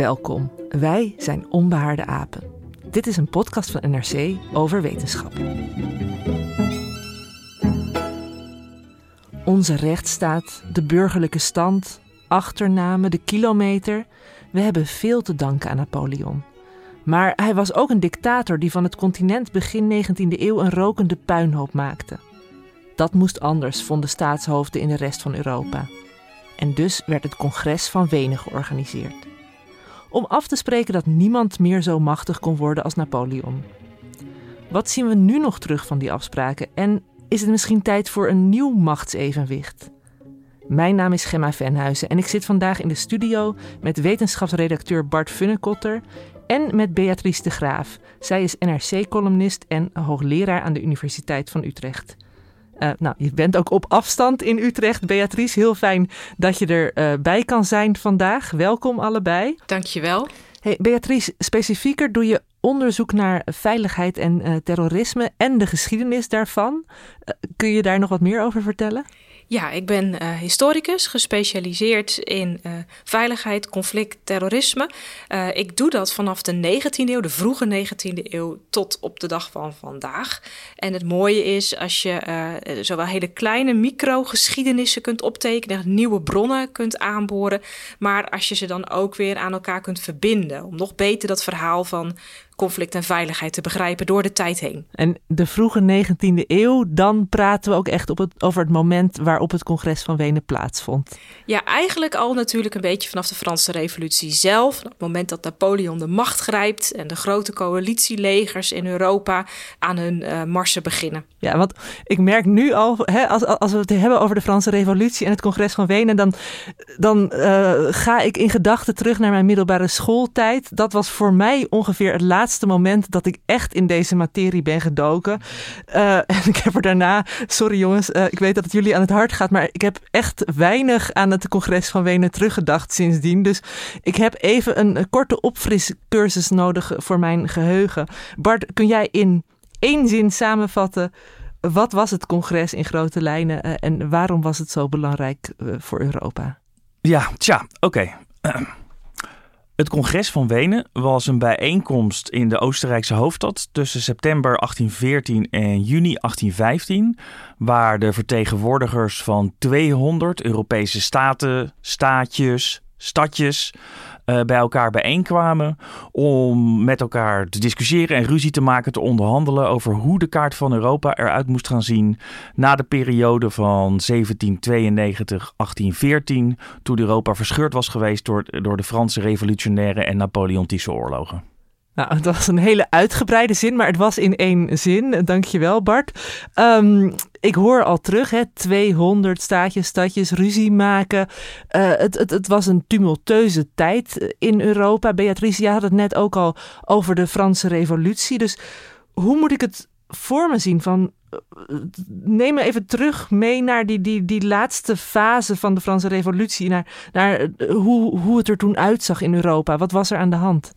Welkom, wij zijn Onbehaarde Apen. Dit is een podcast van NRC over wetenschap. Onze rechtsstaat, de burgerlijke stand, achternamen, de kilometer. We hebben veel te danken aan Napoleon. Maar hij was ook een dictator die van het continent begin 19e eeuw een rokende puinhoop maakte. Dat moest anders, vonden staatshoofden in de rest van Europa. En dus werd het congres van Wenen georganiseerd. Om af te spreken dat niemand meer zo machtig kon worden als Napoleon. Wat zien we nu nog terug van die afspraken en is het misschien tijd voor een nieuw machtsevenwicht? Mijn naam is Gemma Venhuizen en ik zit vandaag in de studio met wetenschapsredacteur Bart Funnekotter en met Beatrice de Graaf. Zij is NRC-columnist en hoogleraar aan de Universiteit van Utrecht. Uh, nou, je bent ook op afstand in Utrecht, Beatrice. Heel fijn dat je erbij uh, bij kan zijn vandaag. Welkom allebei. Dankjewel. Hey, Beatrice, specifieker doe je onderzoek naar veiligheid en uh, terrorisme en de geschiedenis daarvan. kun je daar nog wat meer over vertellen? Ja, ik ben uh, historicus, gespecialiseerd in uh, veiligheid, conflict, terrorisme. Uh, ik doe dat vanaf de 19e eeuw, de vroege 19e eeuw, tot op de dag van vandaag. En het mooie is als je zowel hele kleine microgeschiedenissen kunt optekenen, nieuwe bronnen kunt aanboren, maar als je ze dan ook weer aan elkaar kunt verbinden, om nog beter dat verhaal van conflict en veiligheid te begrijpen door de tijd heen. En de vroege 19e eeuw, dan praten we ook echt op het, over het moment waarop het congres van Wenen plaatsvond. Ja, eigenlijk al natuurlijk een beetje vanaf de Franse Revolutie zelf. Op het moment dat Napoleon de macht grijpt en de grote coalitielegers in Europa aan hun uh, marsen beginnen. Ja, want ik merk nu al, hè, als, als we het hebben over de Franse Revolutie en het congres van Wenen, dan, dan uh, ga ik in gedachten terug naar mijn middelbare schooltijd. Dat was voor mij ongeveer het laatste laatste moment dat ik echt in deze materie ben gedoken. Uh, en ik heb er daarna, sorry jongens, uh, ik weet dat het jullie aan het hart gaat, maar ik heb echt weinig aan het congres van Wenen teruggedacht sindsdien. Dus ik heb even een, korte opfriscursus nodig voor mijn geheugen. Bart, kun jij in één zin samenvatten? Wat was het congres in grote lijnen uh, en waarom was het zo belangrijk voor Europa? Ja, tja, oké. Het congres van Wenen was een bijeenkomst in de Oostenrijkse hoofdstad tussen september 1814 en juni 1815, waar de vertegenwoordigers van 200 Europese staten, staatjes, stadjes uh, bij elkaar bijeenkwamen om met elkaar te discussiëren en ruzie te maken, te onderhandelen over hoe de kaart van Europa eruit moest gaan zien na de periode van 1792-1814, toen Europa verscheurd was geweest door, door de Franse revolutionaire en Napoleontische oorlogen. Nou, het was een hele uitgebreide zin, maar het was in één zin. Dankjewel, Bart. Um, ik hoor al terug, hè, 200 staatjes, stadjes, ruzie maken. Uh, het, het, het was een tumultueuze tijd in Europa. Beatrice, je had het net ook al over de Franse revolutie. Dus hoe moet ik het voor me zien? Van, neem me even terug mee naar die, die, die laatste fase van de Franse revolutie. Naar, naar hoe, hoe het er toen uitzag in Europa. Wat was er aan de hand?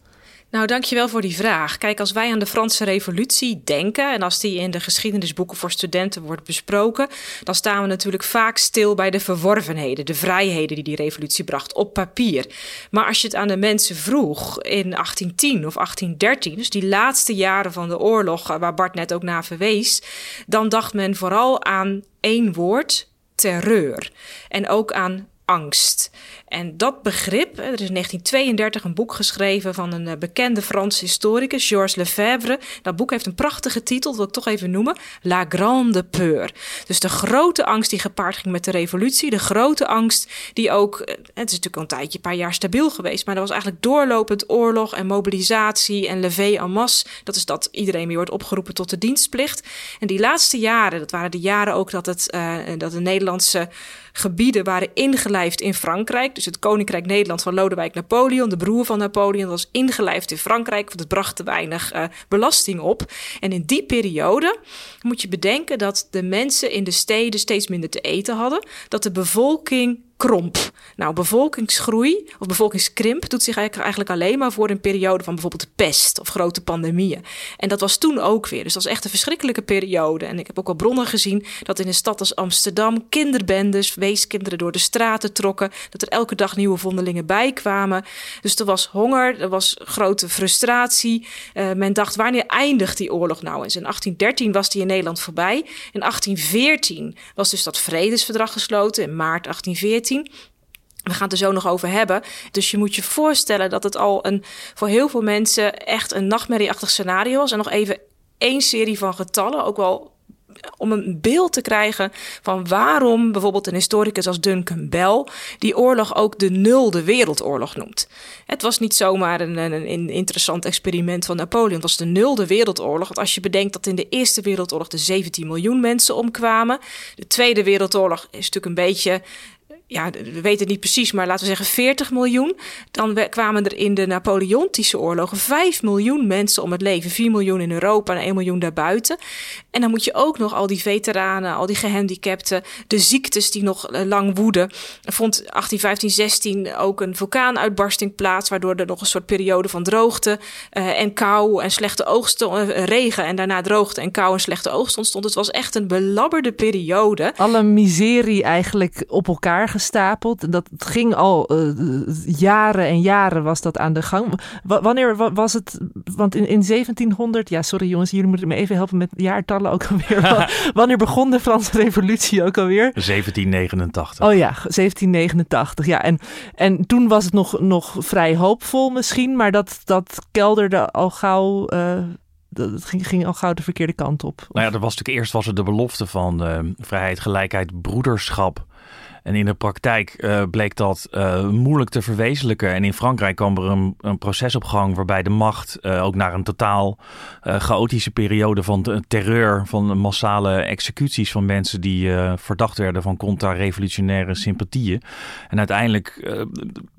Nou, dankjewel voor die vraag. Kijk, als wij aan de Franse Revolutie denken en als die in de geschiedenisboeken voor studenten wordt besproken, dan staan we natuurlijk vaak stil bij de verworvenheden, de vrijheden die die revolutie bracht op papier. Maar als je het aan de mensen vroeg in 1810 of 1813, dus die laatste jaren van de oorlog waar Bart net ook naar verwees, dan dacht men vooral aan één woord: terreur. En ook aan angst. En dat begrip, er is in 1932 een boek geschreven van een eh, bekende Franse historicus, Georges Lefebvre. Dat boek heeft een prachtige titel, wil ik toch even noemen: La Grande Peur. Dus de grote angst die gepaard ging met de revolutie, de grote angst die ook, eh, het is natuurlijk al een tijdje, een paar jaar stabiel geweest, maar dat was eigenlijk doorlopend oorlog en mobilisatie en levée en masse. Dat is dat iedereen weer wordt opgeroepen tot de dienstplicht. En die laatste jaren, dat waren de jaren ook dat, het, uh, dat de Nederlandse gebieden waren ingelijfd in Frankrijk. Dus het Koninkrijk Nederland van Lodewijk Napoleon, de broer van Napoleon, was ingelijfd in Frankrijk, want het bracht te weinig uh, belasting op. En in die periode moet je bedenken dat de mensen in de steden steeds minder te eten hadden, dat de bevolking Nou, bevolkingsgroei of bevolkingskrimp doet zich eigenlijk alleen maar voor een periode van bijvoorbeeld pest of grote pandemieën. En dat was toen ook weer. Dus dat was echt een verschrikkelijke periode. En ik heb ook al bronnen gezien dat in een stad als Amsterdam kinderbendes, weeskinderen door de straten trokken. Dat er elke dag nieuwe vondelingen bijkwamen. Dus er was honger, er was grote frustratie. Uh, men dacht, wanneer eindigt die oorlog nou eens? In 1813 was die in Nederland voorbij. In 1814 was dus dat vredesverdrag gesloten, in maart 1814. We gaan het er zo nog over hebben. Dus je moet je voorstellen dat het al een, voor heel veel mensen echt een nachtmerrieachtig scenario was. En nog even één serie van getallen, ook wel om een beeld te krijgen van waarom bijvoorbeeld een historicus als Duncan Bell die oorlog ook de nulde wereldoorlog noemt. Het was niet zomaar een, een, interessant experiment van Napoleon, het was de nulde wereldoorlog. Want als je bedenkt dat in de Eerste Wereldoorlog de 17 miljoen mensen omkwamen, de Tweede Wereldoorlog is natuurlijk een beetje ja, we weten het niet precies, maar laten we zeggen 40 miljoen. Dan kwamen er in de Napoleontische oorlogen 5 miljoen mensen om het leven. 4 miljoen in Europa en 1 miljoen daarbuiten. En dan moet je ook nog al die veteranen, al die gehandicapten, de ziektes die nog eh, lang woeden. Er vond 18, 15, 16 ook een vulkaanuitbarsting plaats, waardoor er nog een soort periode van droogte uh, en kou en slechte oogsten, uh, regen en daarna droogte en kou en slechte oogst ontstond. Het was echt een belabberde periode. Alle miserie eigenlijk op elkaar gestapeld. Dat ging al uh, jaren en jaren was dat aan de gang. W wanneer was het? Want in, in 1700, ja, sorry jongens, jullie moeten me even helpen met jaartallen ook alweer. wanneer begon de Franse Revolutie ook alweer? 1789. Oh ja, 1789. Ja, en, en toen was het nog, nog vrij hoopvol misschien, maar dat, dat kelderde al gauw. Uh, dat ging, ging, al gauw de verkeerde kant op. Nou ja, er was natuurlijk eerst was het de belofte van uh, vrijheid, gelijkheid, broederschap. En in de praktijk uh, bleek dat uh, moeilijk te verwezenlijken. En in Frankrijk kwam er een, proces op gang waarbij de macht uh, ook naar een totaal chaotische periode van terreur, van massale executies van mensen die verdacht werden van contra-revolutionaire sympathieën. En uiteindelijk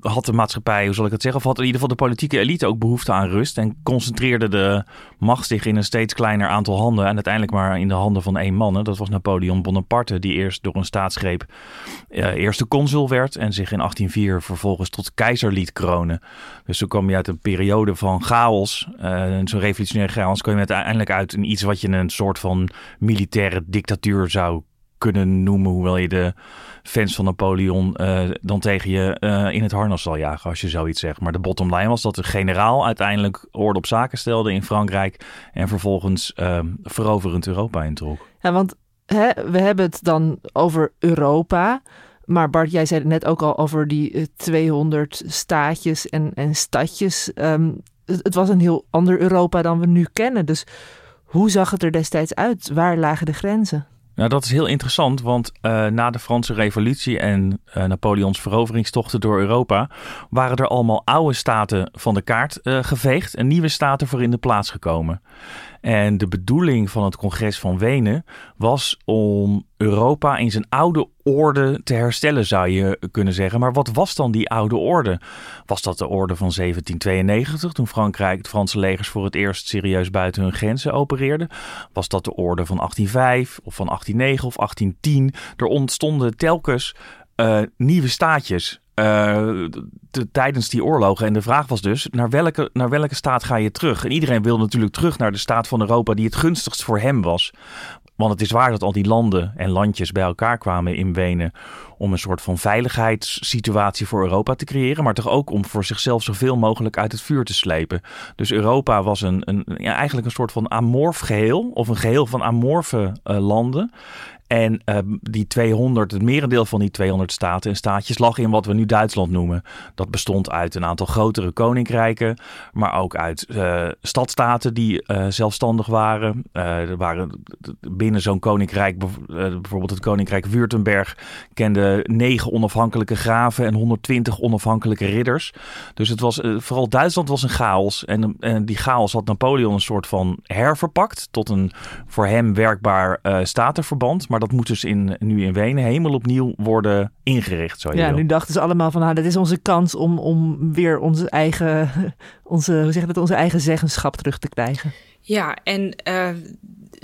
had de maatschappij, hoe zal ik het zeggen, of had in ieder geval de politieke elite ook behoefte aan rust. En concentreerde de macht zich in een steeds kleiner aantal handen. En uiteindelijk maar in de handen van één man. Dat was Napoleon Bonaparte, die eerst door een staatsgreep uh, eerste consul werd en zich in 1804 vervolgens tot keizer liet kronen. Dus zo kwam je uit een periode van chaos, uh, zo'n revolutionaire chaos, kwam je uiteindelijk uit in iets wat je een soort van militaire dictatuur zou kunnen noemen, hoewel je de fans van Napoleon uh, dan tegen je in het harnas zal jagen als je zoiets zegt. Maar de bottom line was dat de generaal uiteindelijk orde op zaken stelde in Frankrijk en vervolgens uh, veroverend Europa introk. Ja, want hè, we hebben het dan over Europa. Maar Bart, jij zei het net ook al over die 200 staatjes en, en stadjes. Um, het, was een heel ander Europa dan we nu kennen. Dus hoe zag het er destijds uit? Waar lagen de grenzen? Nou, dat is heel interessant, want uh, na de Franse Revolutie en uh, Napoleons veroveringstochten door Europa waren er allemaal oude staten van de kaart geveegd en nieuwe staten voor in de plaats gekomen. En de bedoeling van het congres van Wenen was om Europa in zijn oude orde te herstellen, zou je kunnen zeggen. Maar wat was dan die oude orde? Was dat de orde van 1792, toen Frankrijk, het Franse legers voor het eerst serieus buiten hun grenzen opereerden? Was dat de orde van 1805 of van 1809 of 1810? Er ontstonden telkens uh, nieuwe staatjes. Te, tijdens die oorlogen. En de vraag was dus, naar welke, naar welke staat ga je terug? En iedereen wil natuurlijk terug naar de staat van Europa die het gunstigst voor hem was. Want het is waar dat al die landen en landjes bij elkaar kwamen in Wenen om een soort van veiligheidssituatie voor Europa te creëren, maar toch ook om voor zichzelf zoveel mogelijk uit het vuur te slepen. Dus Europa was een, een ja, eigenlijk een soort van amorf geheel, of een geheel van amorfe uh, landen. En uh, die 200, het merendeel van die 200 staten en staatjes lag in wat we nu Duitsland noemen. Dat bestond uit een aantal grotere koninkrijken, maar ook uit uh, stadstaten die zelfstandig waren. er waren binnen zo'n koninkrijk, bijvoorbeeld het koninkrijk Württemberg, kende negen onafhankelijke graven en 120 onafhankelijke ridders. Dus het was, vooral Duitsland was een chaos. En, en die chaos had Napoleon een soort van herverpakt tot een voor hem werkbaar statenverband. Maar dat moet dus in, nu in Wenen helemaal opnieuw worden ingericht. Zo ja, nu dachten ze allemaal van, nou, dat is onze kans om, om weer onze eigen, onze, hoe zeg het, onze eigen zeggenschap terug te krijgen. Ja, en uh,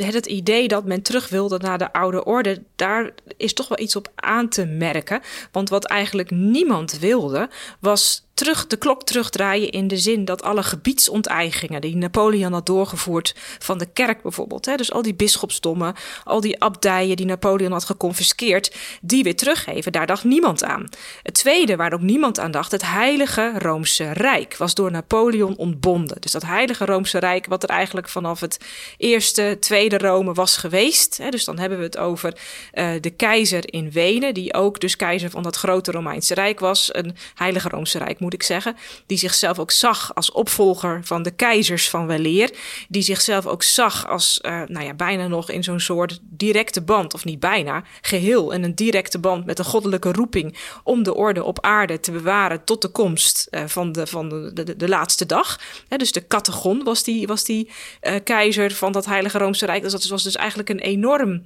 het idee dat men terug wilde naar de oude orde, daar is toch wel iets op aan te merken. Want wat eigenlijk niemand wilde, was terug, de klok terugdraaien in de zin dat alle gebiedsonteigeningen die Napoleon had doorgevoerd van de kerk bijvoorbeeld, hè, dus al die bisschopsdommen, al die abdijen die Napoleon had geconfiskeerd, die weer teruggeven, daar dacht niemand aan. Het tweede waar ook niemand aan dacht, het Heilige Roomse Rijk was door Napoleon ontbonden. Dus dat Heilige Roomse Rijk, wat er eigenlijk vanaf het eerste, tweede Rome was geweest, hè, dus dan hebben we het over uh, de keizer in Wenen, die ook dus keizer van dat grote Romeinse Rijk was, een Heilige Roomse Rijk ik zeggen, die zichzelf ook zag als opvolger van de keizers van weleer, die zichzelf ook zag als, uh, nou ja, bijna nog in zo'n soort directe band, of niet bijna, geheel in een directe band met de goddelijke roeping om de orde op aarde te bewaren tot de komst uh, van, de, van de, de, laatste dag. Dus de Catagon was die, was die uh, keizer van dat Heilige Roomse Rijk. Dus dat was dus eigenlijk een enorm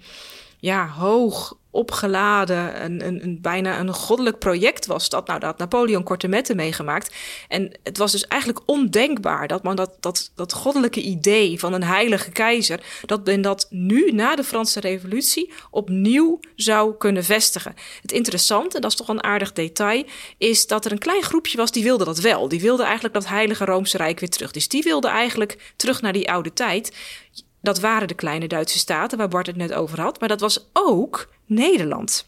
ja, hoog opgeladen, een, een, een, bijna een goddelijk project was dat. Nou, dat Napoleon korte metten meegemaakt. En het was dus eigenlijk ondenkbaar dat man dat, dat, dat goddelijke idee van een heilige keizer, dat men dat nu na de Franse Revolutie opnieuw zou kunnen vestigen. Het interessante, dat is toch een aardig detail, is dat er een klein groepje was die wilde dat wel. Die wilde eigenlijk dat heilige Roomse Rijk weer terug. Dus die wilde eigenlijk terug naar die oude tijd. Dat waren de kleine Duitse staten waar Bart het net over had. Maar dat was ook Nederland.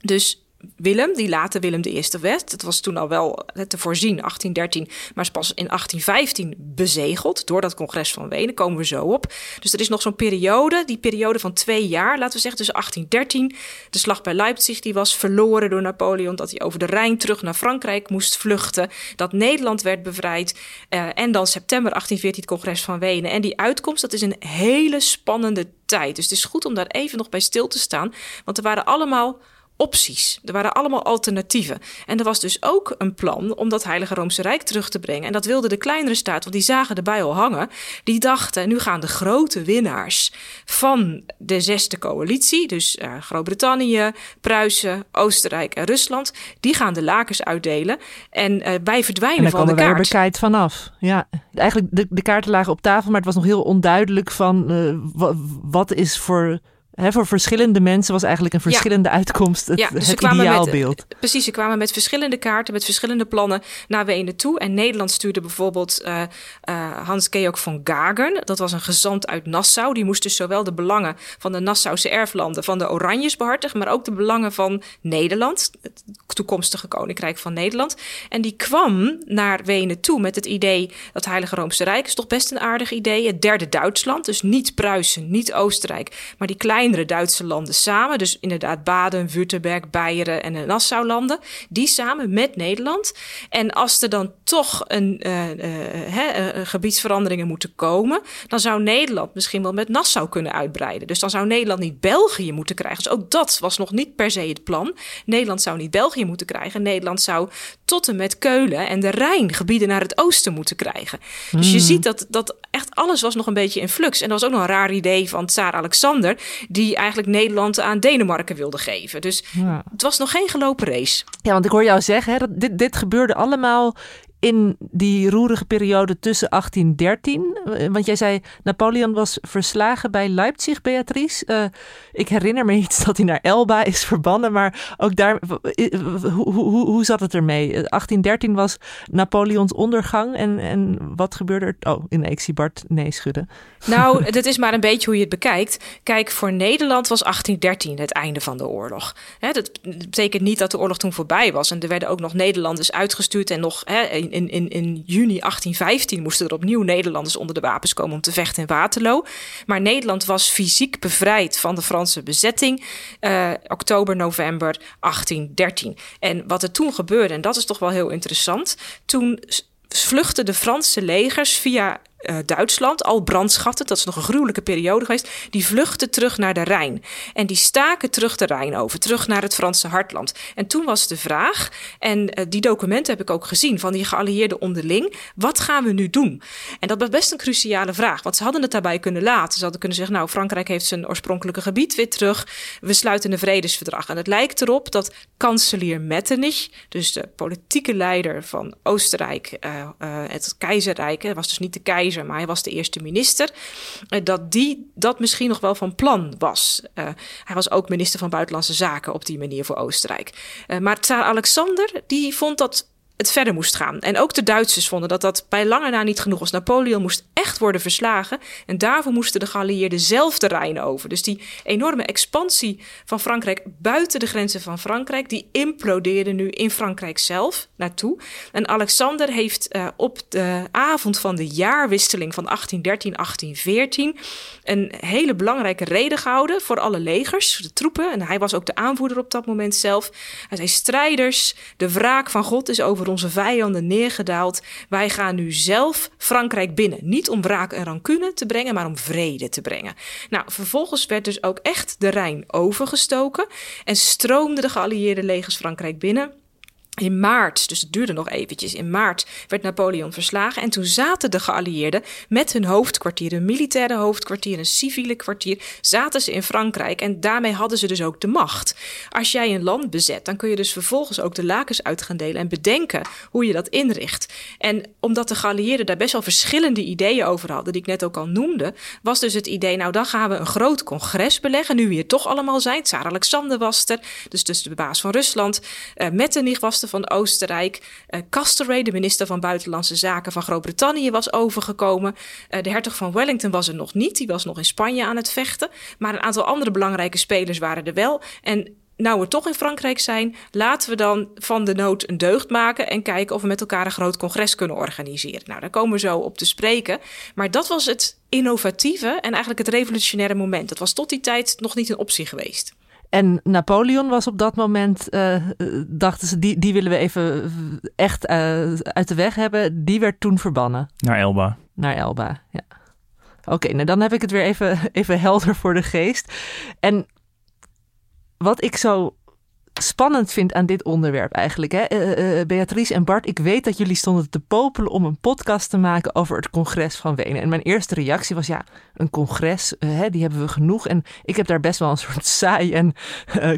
Dus Willem, die later Willem I werd. Het was toen al wel te voorzien, 1813, maar is pas in 1815 bezegeld door dat congres van Wenen. Komen we zo op. Dus er is nog zo'n periode, die periode van twee jaar, laten we zeggen tussen 1813. De slag bij Leipzig, die was verloren door Napoleon. Dat hij over de Rijn terug naar Frankrijk moest vluchten. Dat Nederland werd bevrijd. Uh, en dan september 1814 het congres van Wenen. En die uitkomst, dat is een hele spannende tijd. Dus het is goed om daar even nog bij stil te staan. Want er waren allemaal opties. Er waren allemaal alternatieven. En er was dus ook een plan om dat Heilige Roomse Rijk terug te brengen. En dat wilden de kleinere staten, want die zagen erbij al hangen. Die dachten, nu gaan de grote winnaars van de zesde coalitie, dus uh, Groot-Brittannië, Pruisen, Oostenrijk en Rusland, die gaan de lakens uitdelen. En uh, wij verdwijnen en van de kaart. En daar vanaf. Ja, eigenlijk de, de kaarten lagen op tafel, maar het was nog heel onduidelijk van uh, wat is voor voor verschillende mensen was eigenlijk een verschillende uitkomst het, ja, dus het ideaalbeeld. Met, precies, ze kwamen met verschillende kaarten, met verschillende plannen naar Wenen toe. En Nederland stuurde bijvoorbeeld uh, uh, Hans-Georg van Gagern. Dat was een gezant uit Nassau. Die moest dus zowel de belangen van de Nassause erflanden van de Oranjes behartigen... maar ook de belangen van Nederland, het toekomstige koninkrijk van Nederland. En die kwam naar Wenen toe met het idee... dat Heilige Roomse Rijk is toch best een aardig idee. Het derde Duitsland, dus niet Pruisen, niet Oostenrijk... maar die kleine kleinere Duitse landen samen. Dus inderdaad Baden, Württemberg, Beieren en de Nassau-landen. Die samen met Nederland. En als er dan toch een, uh, uh, gebiedsveranderingen moeten komen... dan zou Nederland misschien wel met Nassau kunnen uitbreiden. Dus dan zou Nederland niet België moeten krijgen. Dus ook dat was nog niet per se het plan. Nederland zou niet België moeten krijgen. Nederland zou tot en met Keulen en de Rijn gebieden naar het oosten moeten krijgen. Dus je hmm. ziet dat, dat echt alles was nog een beetje in flux. En dat was ook nog een raar idee van Tsaar Alexander die eigenlijk Nederland aan Denemarken wilde geven. Dus het was nog geen gelopen race. Ja, want ik hoor jou zeggen, hè, dat dit, dit gebeurde allemaal in die roerige periode tussen 1813? Eh, Want jij zei, Napoleon was verslagen bij Leipzig, Beatrice. Uh, ik herinner me iets dat hij naar Elba is verbannen, maar ook daar, hoe, hoe, hoe zat het ermee? 1813 was Napoleons ondergang en, en wat gebeurde er? Oh, nee, ik zie Bart nee schudden. Nou, dat is maar een beetje hoe je het bekijkt. Kijk, voor Nederland was 1813 het einde van de oorlog. He, dat betekent niet dat de oorlog toen voorbij was. En er werden ook nog Nederlanders uitgestuurd. En nog he, in, in, in juni 1815 moesten er opnieuw Nederlanders onder de wapens komen om te vechten in Waterloo. Maar Nederland was fysiek bevrijd van de Franse bezetting. Uh, oktober, november 1813. En wat er toen gebeurde, en dat is toch wel heel interessant. Toen vluchtten de Franse legers via uh, Duitsland, al brandschatten, dat is nog een gruwelijke periode geweest, die vluchten terug naar de Rijn. En die staken terug de Rijn over, terug naar het Franse hartland. En toen was de vraag, en uh, die documenten heb ik ook gezien van die geallieerden onderling, wat gaan we nu doen? En dat was best een cruciale vraag, want ze hadden het daarbij kunnen laten. Ze hadden kunnen zeggen, nou, Frankrijk heeft zijn oorspronkelijke gebied weer terug, we sluiten een vredesverdrag. En het lijkt erop dat kanselier Metternich, dus de politieke leider van Oostenrijk, uh, het keizerrijk, was dus niet de keizer, maar hij was de eerste minister, dat die dat misschien nog wel van plan was. Uh, hij was ook minister van Buitenlandse Zaken op die manier voor Oostenrijk. Uh, maar tsaar Alexander, die vond dat het verder moest gaan. En ook de Duitsers vonden dat dat bij lange na niet genoeg was. Napoleon moest echt worden verslagen. En daarvoor moesten de geallieerden zelf de Rijn over. Dus die enorme expansie van Frankrijk buiten de grenzen van Frankrijk... die implodeerde nu in Frankrijk zelf naartoe. En Alexander heeft uh, op de avond van de jaarwisseling van 1813-1814... een hele belangrijke reden gehouden voor alle legers, de troepen. En hij was ook de aanvoerder op dat moment zelf. Hij zei, strijders, de wraak van God is over onze vijanden neergedaald. Wij gaan nu zelf Frankrijk binnen. Niet om wraak en rancune te brengen, maar om vrede te brengen. Nou, vervolgens werd dus ook echt de Rijn overgestoken en stroomden de geallieerde legers Frankrijk binnen. In maart, dus het duurde nog eventjes, in maart werd Napoleon verslagen. En toen zaten de geallieerden met hun hoofdkwartier, een militaire hoofdkwartier, een civiele kwartier, zaten ze in Frankrijk. En daarmee hadden ze dus ook de macht. Als jij een land bezet, dan kun je dus vervolgens ook de lakens uit gaan delen en bedenken hoe je dat inricht. En omdat de geallieerden daar best wel verschillende ideeën over hadden, die ik net ook al noemde, was dus het idee, nou dan gaan we een groot congres beleggen, nu we hier toch allemaal zijn. Tsar Alexander was er, dus, dus de baas van Rusland. Uh, Metternich was er van Oostenrijk. Uh, Castlereagh, de minister van Buitenlandse Zaken van Groot-Brittannië, was overgekomen. Uh, de hertog van Wellington was er nog niet. Die was nog in Spanje aan het vechten. Maar een aantal andere belangrijke spelers waren er wel. En nou we toch in Frankrijk zijn, laten we dan van de nood een deugd maken en kijken of we met elkaar een groot congres kunnen organiseren. Nou, daar komen we zo op te spreken. Maar dat was het innovatieve en eigenlijk het revolutionaire moment. Dat was tot die tijd nog niet een optie geweest. En Napoleon was op dat moment, uh, dachten ze, die, die willen we even echt uh, uit de weg hebben. Die werd toen verbannen. Naar Elba. Naar Elba, ja. Oké, okay, nou dan heb ik het weer even, even helder voor de geest. En wat ik zo spannend vind aan dit onderwerp eigenlijk. Hè? Uh, uh, Beatrice en Bart, ik weet dat jullie stonden te popelen om een podcast te maken over het congres van Wenen. En mijn eerste reactie was ja, een congres, hè, die hebben we genoeg. En ik heb daar best wel een soort saai en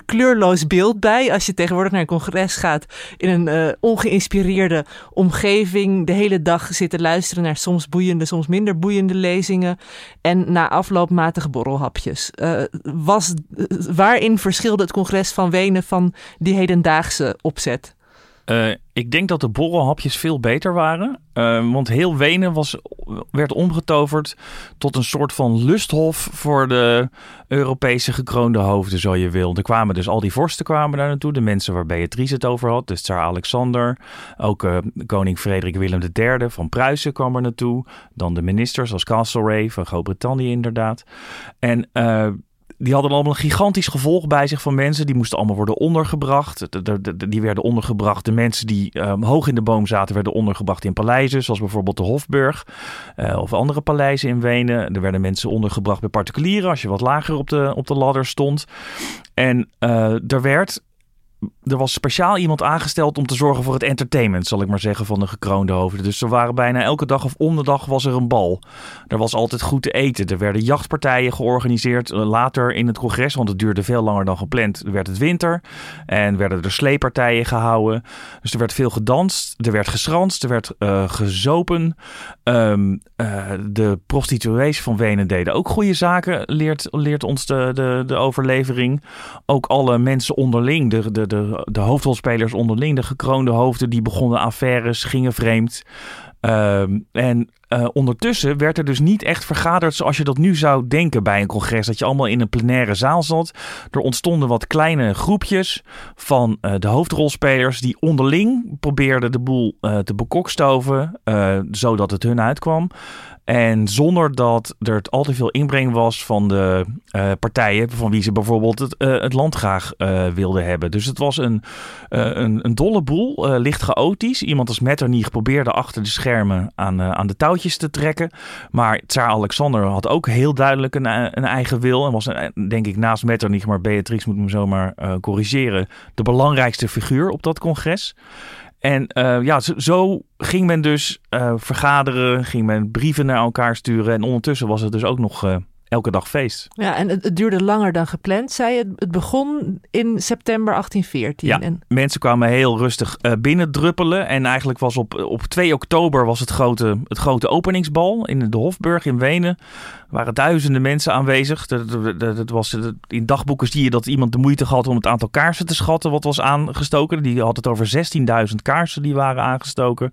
kleurloos beeld bij. Als je tegenwoordig naar een congres gaat in een ongeïnspireerde omgeving, de hele dag zitten luisteren naar soms boeiende, soms minder boeiende lezingen. En na afloop matige borrelhapjes. was, waarin verschilde het congres van Wenen van die hedendaagse opzet? Uh, ik denk dat de borrelhapjes veel beter waren. Uh, want heel Wenen was, werd omgetoverd tot een soort van lusthof voor de Europese gekroonde hoofden, zo je wil. Er kwamen dus al die vorsten kwamen daar naartoe. De mensen waar Beatrice het over had. Dus Tsar Alexander. Ook uh, koning Frederik Willem III van Pruisen kwam er naartoe. Dan de ministers als Castlereagh van Groot-Brittannië inderdaad. En die hadden allemaal een gigantisch gevolg bij zich van mensen. Die moesten allemaal worden ondergebracht. De, de, de, die werden ondergebracht. De mensen die um, hoog in de boom zaten, werden ondergebracht in paleizen. Zoals bijvoorbeeld de Hofburg uh, of andere paleizen in Wenen. Er werden mensen ondergebracht bij particulieren als je wat lager op de, op de ladder stond. En uh, er werd er was speciaal iemand aangesteld om te zorgen voor het entertainment, zal ik maar zeggen, van de gekroonde hoofden. Dus er waren bijna elke dag of om de dag was er een bal. Er was altijd goed te eten. Er werden jachtpartijen georganiseerd. Eh, later in het congres, want het duurde veel langer dan gepland, werd het winter. En werden er sleepartijen gehouden. Dus er werd veel gedanst, er werd geschranst, er werd uh, gezopen. Um, uh, de prostituees van Wenen deden ook goede zaken, leert, leert ons de, de, de overlevering. Ook alle mensen onderling, de, de, de, de hoofdrolspelers onderling, de gekroonde hoofden, die begonnen affaires, gingen vreemd. Um, en uh, ondertussen werd er dus niet echt vergaderd zoals je dat nu zou denken bij een congres. Dat je allemaal in een plenaire zaal zat. Er ontstonden wat kleine groepjes van uh, de hoofdrolspelers die onderling probeerden de boel uh, te bekokstoven, zodat het hun uitkwam. En zonder dat er al te veel inbreng was van de uh, partijen van wie ze bijvoorbeeld het, uh, het land graag uh, wilden hebben. Dus het was een, een, een, dolle boel, licht chaotisch. Iemand als Metternich probeerde achter de schermen aan, aan de touwtjes te trekken. Maar Tsaar Alexander had ook heel duidelijk een, een eigen wil. En was denk ik naast Metternich, maar Beatrix moet me zomaar corrigeren, de belangrijkste figuur op dat congres. En uh, ja, zo, zo, ging men dus uh, vergaderen, ging men brieven naar elkaar sturen. En ondertussen was het dus ook nog uh, elke dag feest. Ja, en het, het, duurde langer dan gepland, zei je. Het begon in september 1814. Ja, en... mensen kwamen heel rustig binnendruppelen. En eigenlijk was op, op 2 oktober was het grote, het grote openingsbal in de Hofburg in Wenen. Er waren duizenden mensen aanwezig. Dat, was, in dagboeken zie je dat iemand de moeite had om het aantal kaarsen te schatten wat was aangestoken. Die had het over 16.000 kaarsen die waren aangestoken.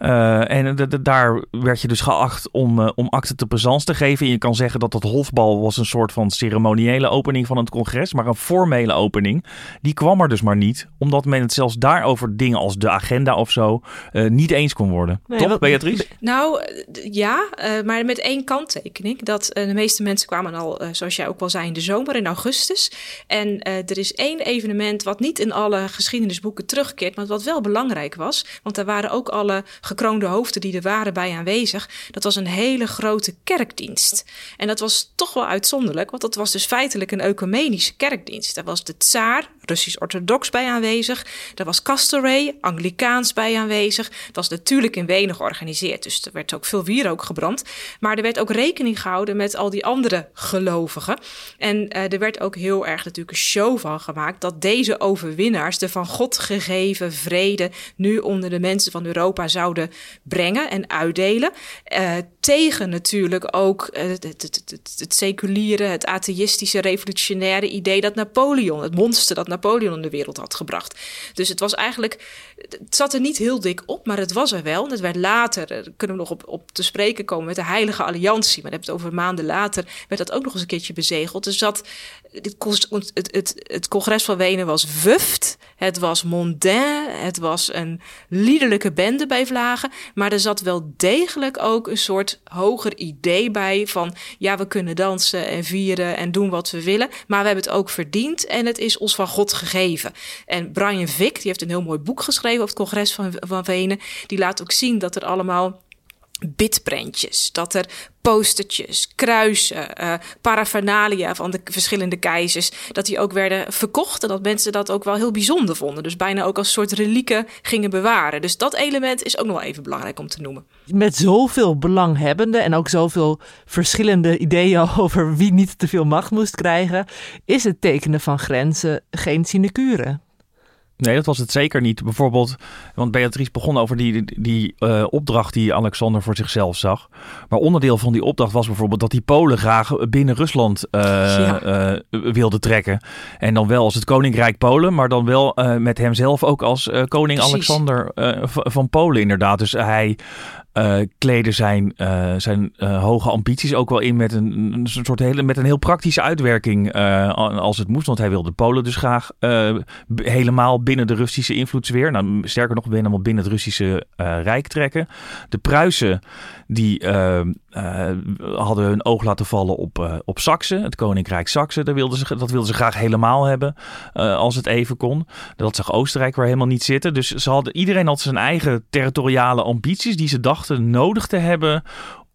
Uh, en daar werd je dus geacht om, uh, om acte de présence te geven. En je kan zeggen dat dat hofbal was een soort van ceremoniële opening van het congres. Maar een formele opening, die kwam er dus maar niet. Omdat men het zelfs daarover dingen als de agenda of zo uh, niet eens kon worden. Nee, Toch, wat, Beatrice? Nou, ja, maar met één kanttekening. Dat de meeste mensen kwamen al, zoals jij ook wel zei, in de zomer, in augustus. En er is één evenement wat niet in alle geschiedenisboeken terugkeert, maar wat wel belangrijk was. Want daar waren ook alle gekroonde hoofden die er waren bij aanwezig. Dat was een hele grote kerkdienst. En dat was toch wel uitzonderlijk, want dat was dus feitelijk een ecumenische kerkdienst. Daar was de tsaar, Russisch-orthodox, bij aanwezig. Daar was Castlereagh, Anglikaans, bij aanwezig. Dat was natuurlijk in Wenen georganiseerd, dus er werd ook veel wierook gebrand. Maar er werd ook rekening gehouden met al die andere gelovigen. En uh, er werd ook heel erg natuurlijk een show van gemaakt dat deze overwinnaars de van God gegeven vrede nu onder de mensen van Europa zouden brengen en uitdelen. Uh, tegen natuurlijk ook uh, het, het, het, het, seculiere, het atheïstische, revolutionaire idee dat Napoleon, het monster dat Napoleon in de wereld had gebracht. Dus het was eigenlijk, het zat er niet heel dik op, maar het was er wel. Het werd later, daar kunnen we nog op, op te spreken komen met de Heilige Alliantie, maar dan heb het over maanden later, werd dat ook nog eens een keertje bezegeld. Dus dat, het congres van Wenen was wuft, het was mondain, het was een liederlijke bende bij Vlagen, maar er zat wel degelijk ook een soort hoger idee bij van ja, we kunnen dansen en vieren en doen wat we willen, maar we hebben het ook verdiend en het is ons van God gegeven. En Brian Vick, die heeft een heel mooi boek geschreven over het congres van, van Wenen, die laat ook zien dat er allemaal bitprentjes, dat er postertjes, kruisen, uh, paraphernalia van de verschillende keizers, dat die ook werden verkocht en dat mensen dat ook wel heel bijzonder vonden. Dus bijna ook als soort relieken gingen bewaren. Dus dat element is ook nog wel even belangrijk om te noemen. Met zoveel belanghebbenden en ook zoveel verschillende ideeën over wie niet te veel macht moest krijgen, is het tekenen van grenzen geen sinecure. Nee, dat was het zeker niet. Bijvoorbeeld, want Beatrice begon over die, die uh, opdracht die Alexander voor zichzelf zag. Maar onderdeel van die opdracht was bijvoorbeeld dat die Polen graag binnen Rusland uh, ja. uh, wilden trekken. En dan wel als het Koninkrijk Polen, maar dan wel met hemzelf ook als koning Precies. Alexander van Polen inderdaad. Dus hij uh, kleden zijn, uh, zijn uh, hoge ambities ook wel in met een, een soort hele, met een heel praktische uitwerking als het moest. Want hij wilde Polen dus graag helemaal binnen de Russische invloedssfeer. Nou, sterker nog, helemaal binnen het Russische Rijk trekken. De Pruisen die hadden hun oog laten vallen op, op Saxe, het Koninkrijk Saxe. Dat wilden ze, dat wilden ze graag helemaal hebben als het even kon. Dat zag Oostenrijk waar helemaal niet zitten. Dus ze hadden, iedereen had zijn eigen territoriale ambities die ze dachten nodig te hebben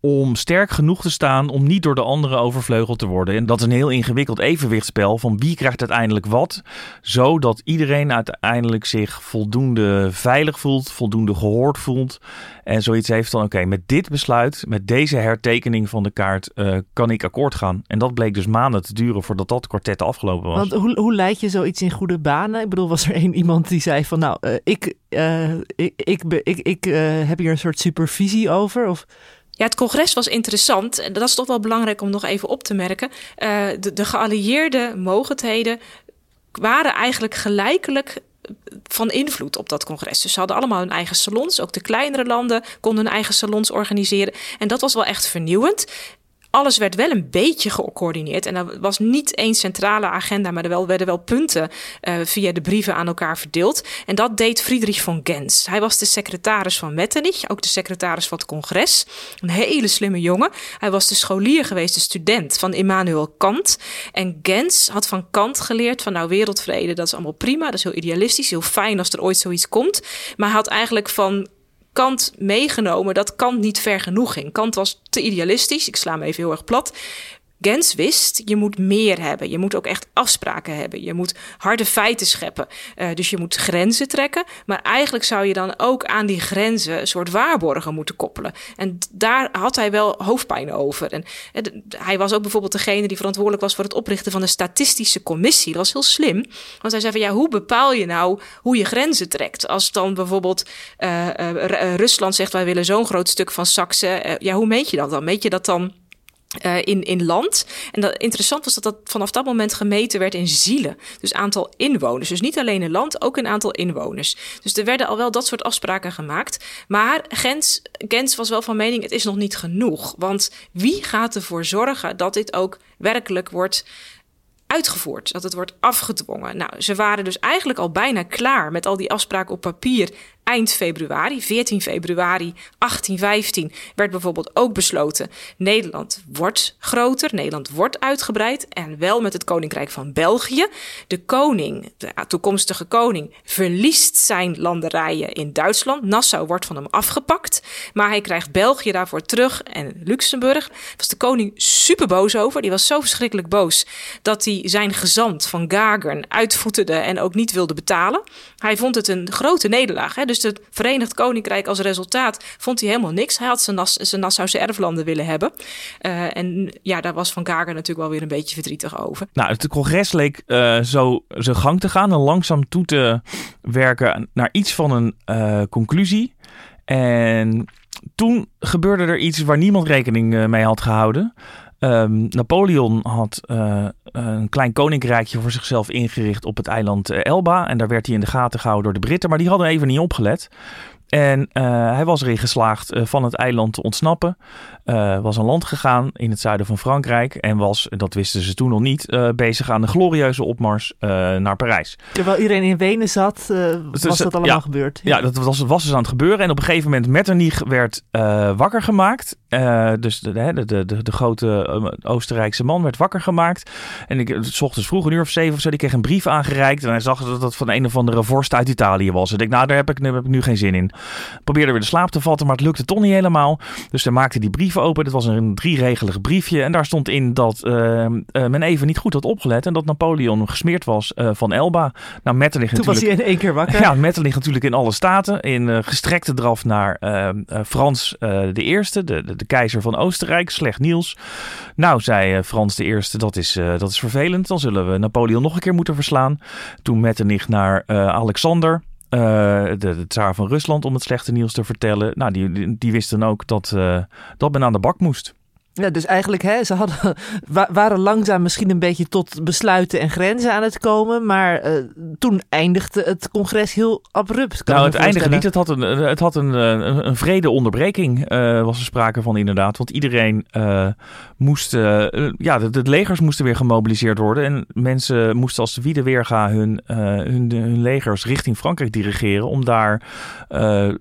om sterk genoeg te staan om niet door de anderen overvleugeld te worden. En dat is een heel ingewikkeld evenwichtspel van wie krijgt uiteindelijk wat, zodat iedereen uiteindelijk zich voldoende veilig voelt, voldoende gehoord voelt en zoiets heeft van oké, met dit besluit, met deze hertekening van de kaart uh, kan ik akkoord gaan. En dat bleek dus maanden te duren voordat dat kwartet afgelopen was. Want hoe, hoe leid je zoiets in goede banen? Ik bedoel, was er één iemand die zei van nou, uh, ik, uh, ik, ik, ik, ik heb hier een soort supervisie over? Of... Ja, het congres was interessant. En dat is toch wel belangrijk om nog even op te merken. Uh, de, de geallieerde mogendheden waren eigenlijk gelijkelijk van invloed op dat congres. Dus ze hadden allemaal hun eigen salons. Ook de kleinere landen konden hun eigen salons organiseren. En dat was wel echt vernieuwend alles werd wel een beetje gecoördineerd. En er was niet één centrale agenda, maar er wel, werden wel punten uh, via de brieven aan elkaar verdeeld. En dat deed Friedrich von Gens. Hij was de secretaris van Metternich, ook de secretaris van het congres. Een hele slimme jongen. Hij was de scholier geweest, de student van Immanuel Kant. En Gens had van Kant geleerd van nou wereldvrede, dat is allemaal prima. Dat is heel idealistisch, heel fijn als er ooit zoiets komt. Maar hij had eigenlijk van Kant meegenomen dat Kant niet ver genoeg ging. Kant was te idealistisch. Ik sla me even heel erg plat. Gens wist, je moet meer hebben. Je moet ook echt afspraken hebben. Je moet harde feiten scheppen. Uh, dus je moet grenzen trekken. Maar eigenlijk zou je dan ook aan die grenzen een soort waarborgen moeten koppelen. En daar had hij wel hoofdpijn over. En uh, hij was ook bijvoorbeeld degene die verantwoordelijk was voor het oprichten van een statistische commissie. Dat was heel slim. Want hij zei van ja, hoe bepaal je nou hoe je grenzen trekt? Als dan bijvoorbeeld uh, Rusland zegt wij willen zo'n groot stuk van Saxe. ja, hoe meet je dat dan? Meet je dat dan uh, in, in land. En dat, interessant was dat dat vanaf dat moment gemeten werd in zielen. Dus aantal inwoners. Dus niet alleen in land, ook een aantal inwoners. Dus er werden al wel dat soort afspraken gemaakt. Maar Gens, Gens was wel van mening, het is nog niet genoeg. Want wie gaat ervoor zorgen dat dit ook werkelijk wordt uitgevoerd, dat het wordt afgedwongen. Nou, ze waren dus eigenlijk al bijna klaar met al die afspraken op papier eind februari, 14 februari 1815, werd bijvoorbeeld ook besloten: Nederland wordt groter, Nederland wordt uitgebreid en wel met het Koninkrijk van België. De koning, de toekomstige koning, verliest zijn landerijen in Duitsland. Nassau wordt van hem afgepakt, maar hij krijgt België daarvoor terug en Luxemburg. Was de koning super boos over. Die was zo verschrikkelijk boos dat hij zijn gezant van Gagern uitvoeterde en ook niet wilde betalen. Hij vond het een grote nederlaag. Hè? Dus het Verenigd Koninkrijk als resultaat vond hij helemaal niks. Hij had zijn, Nas zijn Nassause erflanden willen hebben. Uh, en ja, daar was Van Gager natuurlijk wel weer een beetje verdrietig over. Nou, het congres leek uh, zo zijn gang te gaan en langzaam toe te werken naar iets van een uh, conclusie. En toen gebeurde er iets waar niemand rekening mee had gehouden. Um, Napoleon had uh, een klein koninkrijkje voor zichzelf ingericht op het eiland Elba. En daar werd hij in de gaten gehouden door de Britten. Maar die hadden even niet opgelet. En uh, hij was erin geslaagd uh, van het eiland te ontsnappen. Uh, was een land gegaan in het zuiden van Frankrijk. En was, dat wisten ze toen nog niet, bezig aan de glorieuze opmars naar Parijs. Terwijl iedereen in Wenen zat, was dus, dat allemaal ja, gebeurd. Ja, dat was, was dus aan het gebeuren. En op een gegeven moment Metternich werd wakker gemaakt. dus de, de, de, de, de grote Oostenrijkse man werd wakker gemaakt. En ik, s ochtends vroeg, een uur of zeven of zo, die kreeg een brief aangereikt. En hij zag dat dat van een of andere vorst uit Italië was. En ik denk, nou, daar heb ik, daar heb ik nu geen zin in. Probeerde weer de slaap te vatten, maar het lukte toch niet helemaal. Dus hij maakte die brief open. Dit was een drieregelig briefje. En daar stond in dat uh, uh, men even niet goed had opgelet. En dat Napoleon gesmeerd was uh, van Elba. Nou, Metternich Toen natuurlijk... was hij in één keer wakker. Ja, Metternich natuurlijk in alle staten. In gestrekte draf naar Frans de Eerste, de, de, de, keizer van Oostenrijk. Slecht nieuws. Nou, zei Frans de Eerste, dat is, dat is vervelend. Dan zullen we Napoleon nog een keer moeten verslaan. Toen Metternich naar Alexander... Uh, de, de tsaar van Rusland om het slechte nieuws te vertellen. Nou, die, die, die wisten ook dat, uh, dat men aan de bak moest. Ja, dus eigenlijk, hè, ze hadden, waren langzaam misschien een beetje tot besluiten en grenzen aan het komen. Maar uh, toen eindigde het congres heel abrupt. nou, het eindigde niet. Het had een, het had een, een, een vrede onderbreking, uh, was er sprake van inderdaad. Want iedereen uh, moest, ja, de, de, legers moesten weer gemobiliseerd worden. En mensen moesten als de wiede weerga hun, hun, hun legers richting Frankrijk dirigeren. Om daar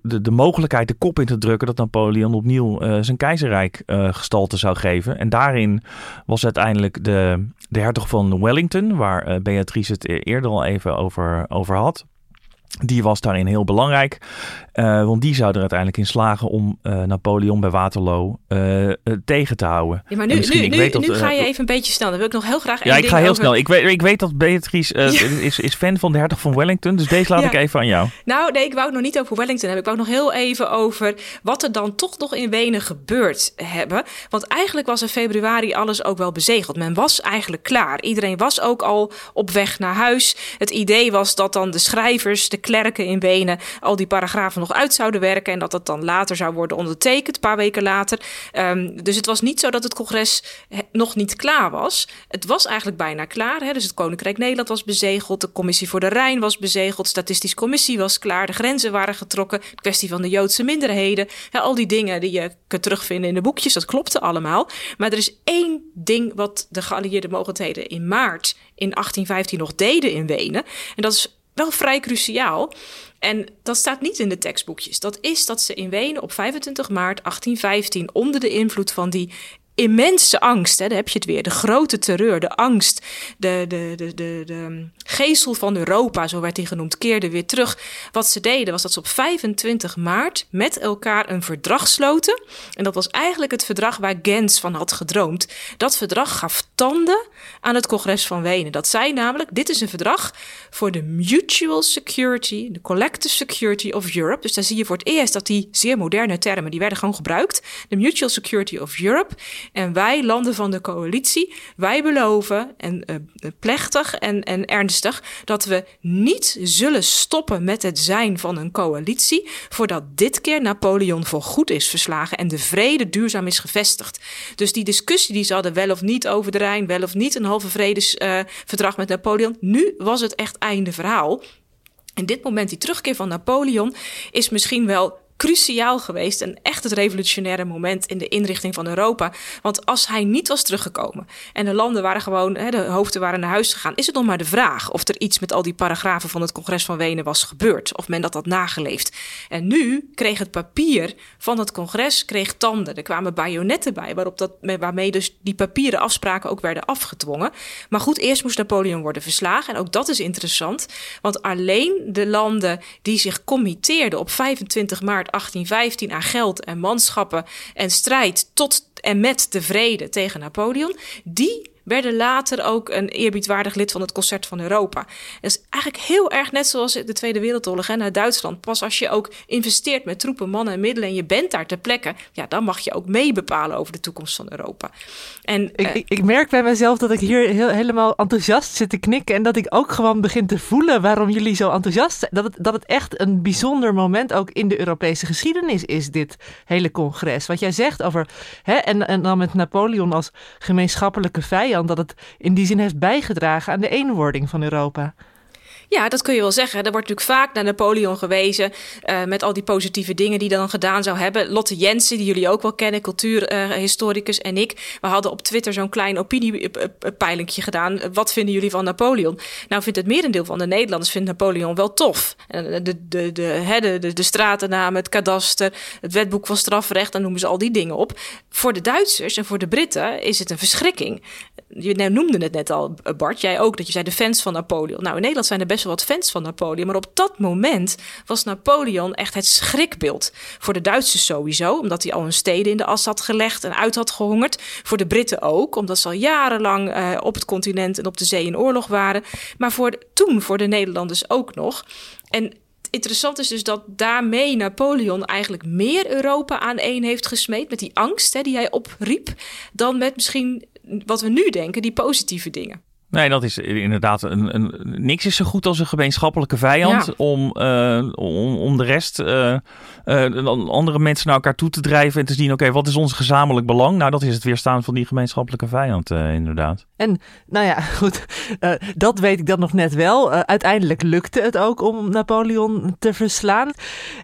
de, de mogelijkheid de kop in te drukken dat Napoleon opnieuw zijn keizerrijk gestalte zou geven. En daarin was uiteindelijk de, de hertog van Wellington, waar uh, Beatrice het eerder al even over, over had. Die was daarin heel belangrijk. Uh, want die zou er uiteindelijk in slagen om uh, Napoleon bij Waterloo uh, tegen te houden. Ja, maar nu, nu, nu, dat, nu ga je even een beetje snel. Dan wil ik nog heel graag. Ja, ik ga heel over... snel. Ik weet, ik weet dat Beatrice ja. is, is fan van de hertog van Wellington. Dus deze laat ja. ik even aan jou. Nou, nee, ik wou het nog niet over Wellington hebben. Ik wou nog heel even over wat er dan toch nog in Wenen gebeurd hebben. Want eigenlijk was in februari alles ook wel bezegeld. Men was eigenlijk klaar. Iedereen was ook al op weg naar huis. Het idee was dat dan de schrijvers, de klerken in Wenen, al die paragrafen nog uit zouden werken en dat het dan later zou worden ondertekend, een paar weken later. Um, dus het was niet zo dat het congres nog niet klaar was. Het was eigenlijk bijna klaar. Hè? Dus het Koninkrijk Nederland was bezegeld, de Commissie voor de Rijn was bezegeld, de Statistische Commissie was klaar, de grenzen waren getrokken, de kwestie van de Joodse minderheden, al die dingen die je kunt terugvinden in de boekjes, dat klopte allemaal. Maar er is één ding wat de geallieerde mogendheden in maart in 1815 nog deden in Wenen. En dat is wel vrij cruciaal. En dat staat niet in de tekstboekjes. Dat is dat ze in Wenen op 25 maart 1815 onder de invloed van die immense angst. Hè, daar heb je het weer. De grote terreur, de angst, de, de, de, de, de geestel van Europa, zo werd hij genoemd, keerde weer terug. Wat ze deden was dat ze op 25 maart met elkaar een verdrag sloten. En dat was eigenlijk het verdrag waar Gens van had gedroomd. Dat verdrag gaf tanden aan het congres van Wenen. Dat zei namelijk, dit is een verdrag voor de mutual security, de collective security of Europe. Dus daar zie je voor het eerst dat die zeer moderne termen, die werden gewoon gebruikt. De mutual security of Europe. En wij, landen van de coalitie, wij beloven, en uh, plechtig en, en ernstig, dat we niet zullen stoppen met het zijn van een coalitie, voordat dit keer Napoleon voor goed is verslagen en de vrede duurzaam is gevestigd. Dus die discussie die ze hadden, wel of niet over de Rijn, wel of niet een halve vredesverdrag met Napoleon, nu was het echt einde verhaal. En dit moment, die terugkeer van Napoleon, is misschien wel cruciaal geweest en echt het revolutionaire moment in de inrichting van Europa. Want als hij niet was teruggekomen en de landen waren gewoon, hè, de hoofden waren naar huis gegaan, is het nog maar de vraag of er iets met al die paragrafen van het congres van Wenen was gebeurd. Of men dat had nageleefd. En nu kreeg het papier van het congres kreeg tanden. Er kwamen bajonetten bij, waarop dat, waarmee dus die papieren afspraken ook werden afgedwongen. Maar goed, eerst moest Napoleon worden verslagen. En ook dat is interessant, want alleen de landen die zich committeerden op 25 maart 1815 aan geld en manschappen en strijd tot en met de vrede tegen Napoleon, die werden later ook een eerbiedwaardig lid van het Concert van Europa. Dat is eigenlijk heel erg net zoals de Tweede Wereldoorlog hè, naar Duitsland. Pas als je ook investeert met troepen, mannen en middelen en je bent daar ter plekke, ja, dan mag je ook mee bepalen over de toekomst van Europa. En, ik, uh, ik, ik, merk bij mezelf dat ik hier heel, helemaal enthousiast zit te knikken en dat ik ook gewoon begin te voelen waarom jullie zo enthousiast zijn. Dat het, dat het echt een bijzonder moment ook in de Europese geschiedenis is, dit hele congres. Wat jij zegt over, hè, en, en dan met Napoleon als gemeenschappelijke vijand dat het in die zin heeft bijgedragen aan de eenwording van Europa. Ja, dat kun je wel zeggen. Er wordt natuurlijk vaak naar Napoleon gewezen uh, met al die positieve dingen die hij dan gedaan zou hebben. Lotte Jensen, die jullie ook wel kennen, cultuurhistoricus en ik. We hadden op Twitter zo'n klein opiniepeilingje gedaan. Wat vinden jullie van Napoleon? Nou vindt het merendeel van de Nederlanders vindt Napoleon wel tof. De, de, de, de, de, de stratennamen, het kadaster, het wetboek van strafrecht, dan noemen ze al die dingen op. Voor de Duitsers en voor de Britten is het een verschrikking. Je noemde het net al, Bart, jij ook, dat je zei de fans van Napoleon. Nou, in Nederland zijn er best wat fans van Napoleon. Maar op dat moment was Napoleon echt het schrikbeeld. Voor de Duitsers sowieso, omdat hij al hun steden in de as had gelegd en uit had gehongerd. Voor de Britten ook, omdat ze al jarenlang uh, op het continent en op de zee in oorlog waren. Maar voor toen, voor de Nederlanders ook nog. En interessant is dus dat daarmee Napoleon eigenlijk meer Europa aan één heeft gesmeed. Met die angst hè, die hij opriep. Dan met misschien wat we nu denken, die positieve dingen. Nee, dat is inderdaad een, een, niks is zo goed als een gemeenschappelijke vijand om, uh, om, om de rest, uh, uh, andere mensen naar elkaar toe te drijven en te zien, oké, wat is ons gezamenlijk belang? Nou, dat is het weerstaan van die gemeenschappelijke vijand, inderdaad. En nou ja, goed, dat weet ik dan nog net wel. uiteindelijk lukte het ook om Napoleon te verslaan.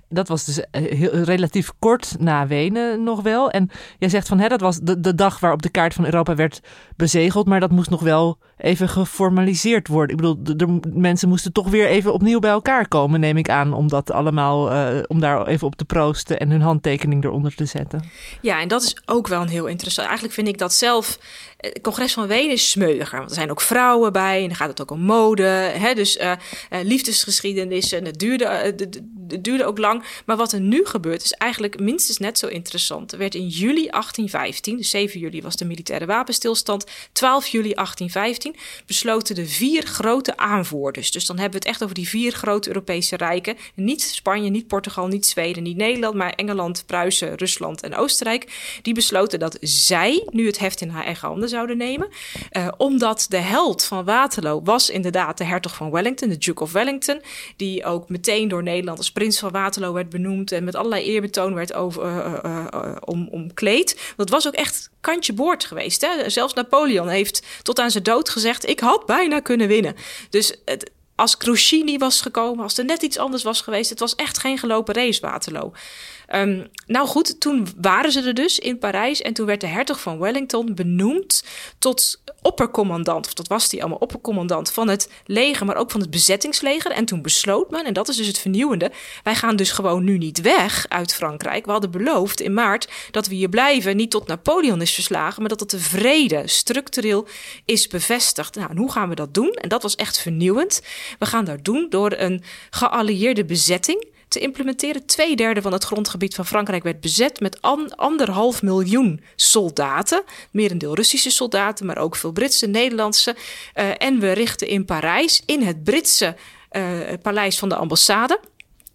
Dat was dus heel, relatief kort na Wenen nog wel. En jij zegt van, hè, dat was de, de dag waarop de kaart van Europa werd bezegeld, maar dat moest nog wel even geformaliseerd worden. Ik bedoel, de, mensen moesten toch weer even opnieuw bij elkaar komen, neem ik aan, om dat allemaal, uh, om daar even op te proosten en hun handtekening eronder te zetten. Ja, en dat is ook wel een heel interessant. Eigenlijk vind ik dat zelf het eh, congres van Wenen is smeuiger. Want er zijn ook vrouwen bij en dan gaat het ook om mode. Hè? Dus uh, liefdesgeschiedenis en het duurde, het duurde ook lang. Maar wat er nu gebeurt is eigenlijk minstens net zo interessant. Er werd in juli 1815, dus 7 juli was de militaire wapenstilstand. 12 juli 1815 besloten de vier grote aanvoerders. Dus dan hebben we het echt over die vier grote Europese rijken. Niet Spanje, niet Portugal, niet Zweden, niet Nederland, maar Engeland, Pruisen, Rusland en Oostenrijk. Die besloten dat zij nu het heft in haar eigen handen zouden nemen. Uh, omdat de held van Waterloo was inderdaad de hertog van Wellington, de Duke of Wellington. Die ook meteen door Nederland als prins van Waterloo werd benoemd en met allerlei eerbetoon werd uh, om, omkleed. Dat was ook echt kantje boord geweest. Hè? Zelfs Napoleon heeft tot aan zijn dood gezegd: Ik had bijna kunnen winnen. Dus het, als niet was gekomen, als er net iets anders was geweest, het was echt geen gelopen race, Waterloo. Um, nou goed, toen waren ze er dus in Parijs en toen werd de hertog van Wellington benoemd tot oppercommandant, of dat was hij allemaal, oppercommandant van het leger, maar ook van het bezettingsleger. En toen besloot men, en dat is dus het vernieuwende, wij gaan dus gewoon nu niet weg uit Frankrijk. We hadden beloofd in maart dat we hier blijven, niet tot Napoleon is verslagen, maar dat het de vrede structureel is bevestigd. Nou, en hoe gaan we dat doen? En dat was echt vernieuwend. We gaan dat doen door een geallieerde bezetting te implementeren. Tweederde van het grondgebied van Frankrijk werd bezet met anderhalf miljoen soldaten. Merendeel Russische soldaten, maar ook veel Britse, Nederlandse. Uh, en we richten in Parijs, in het Britse uh, paleis van de ambassade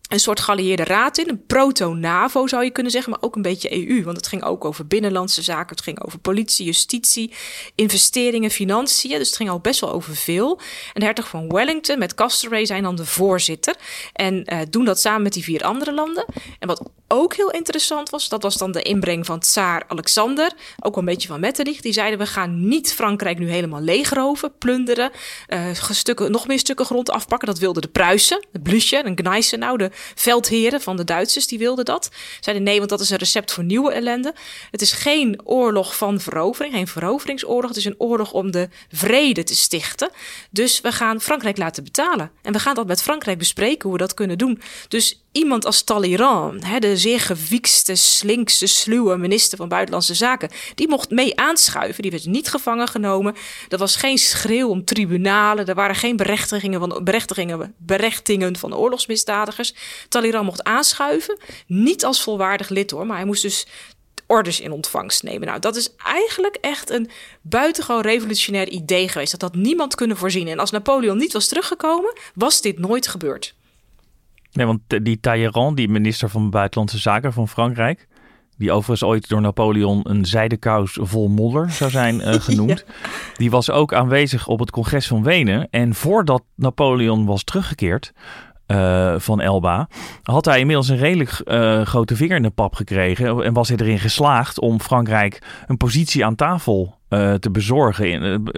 een soort geallieerde raad in. Een proto-NAVO zou je kunnen zeggen, maar ook een beetje EU. Want het ging ook over binnenlandse zaken. Het ging over politie, justitie, investeringen, financiën. Dus het ging al best wel over veel. En de hertog van Wellington met Castlereagh zijn dan de voorzitter. En uh, doen dat samen met die vier andere landen. En wat ook heel interessant was, dat was dan de inbreng van tsaar Alexander. Ook wel een beetje van Metternich. Die zeiden, we gaan niet Frankrijk nu helemaal leegroven, plunderen. Uh, stukken, nog meer stukken grond afpakken. Dat wilden de Pruisen, de Blusje en Gneissen. Nou, de veldheren van de Duitsers, die wilden dat. Zeiden nee, want dat is een recept voor nieuwe ellende. Het is geen oorlog van verovering, geen veroveringsoorlog. Het is een oorlog om de vrede te stichten. Dus we gaan Frankrijk laten betalen. En we gaan dat met Frankrijk bespreken, hoe we dat kunnen doen. Dus iemand als Talleyrand, hè, de zeer gewiekste, slinkste, sluwe minister van Buitenlandse Zaken, die mocht mee aanschuiven. Die werd niet gevangen genomen. Er was geen schreeuw om tribunalen. Er waren geen berechtigingen van, berechtigingen, berechtingen van oorlogsmisdadigers. Talleyrand mocht aanschuiven. Niet als volwaardig lid hoor, maar hij moest dus orders in ontvangst nemen. Nou, dat is eigenlijk echt een buitengewoon revolutionair idee geweest. Dat had niemand kunnen voorzien. En als Napoleon niet was teruggekomen, was dit nooit gebeurd. Nee, want die Talleyrand, die minister van Buitenlandse Zaken van Frankrijk, die overigens ooit door Napoleon een zijdenkous vol modder zou zijn uh, genoemd, die was ook aanwezig op het congres van Wenen. En voordat Napoleon was teruggekeerd, uh, van Elba, had hij inmiddels een redelijk uh, grote vinger in de pap gekregen en was hij erin geslaagd om Frankrijk een positie aan tafel uh, te bezorgen in,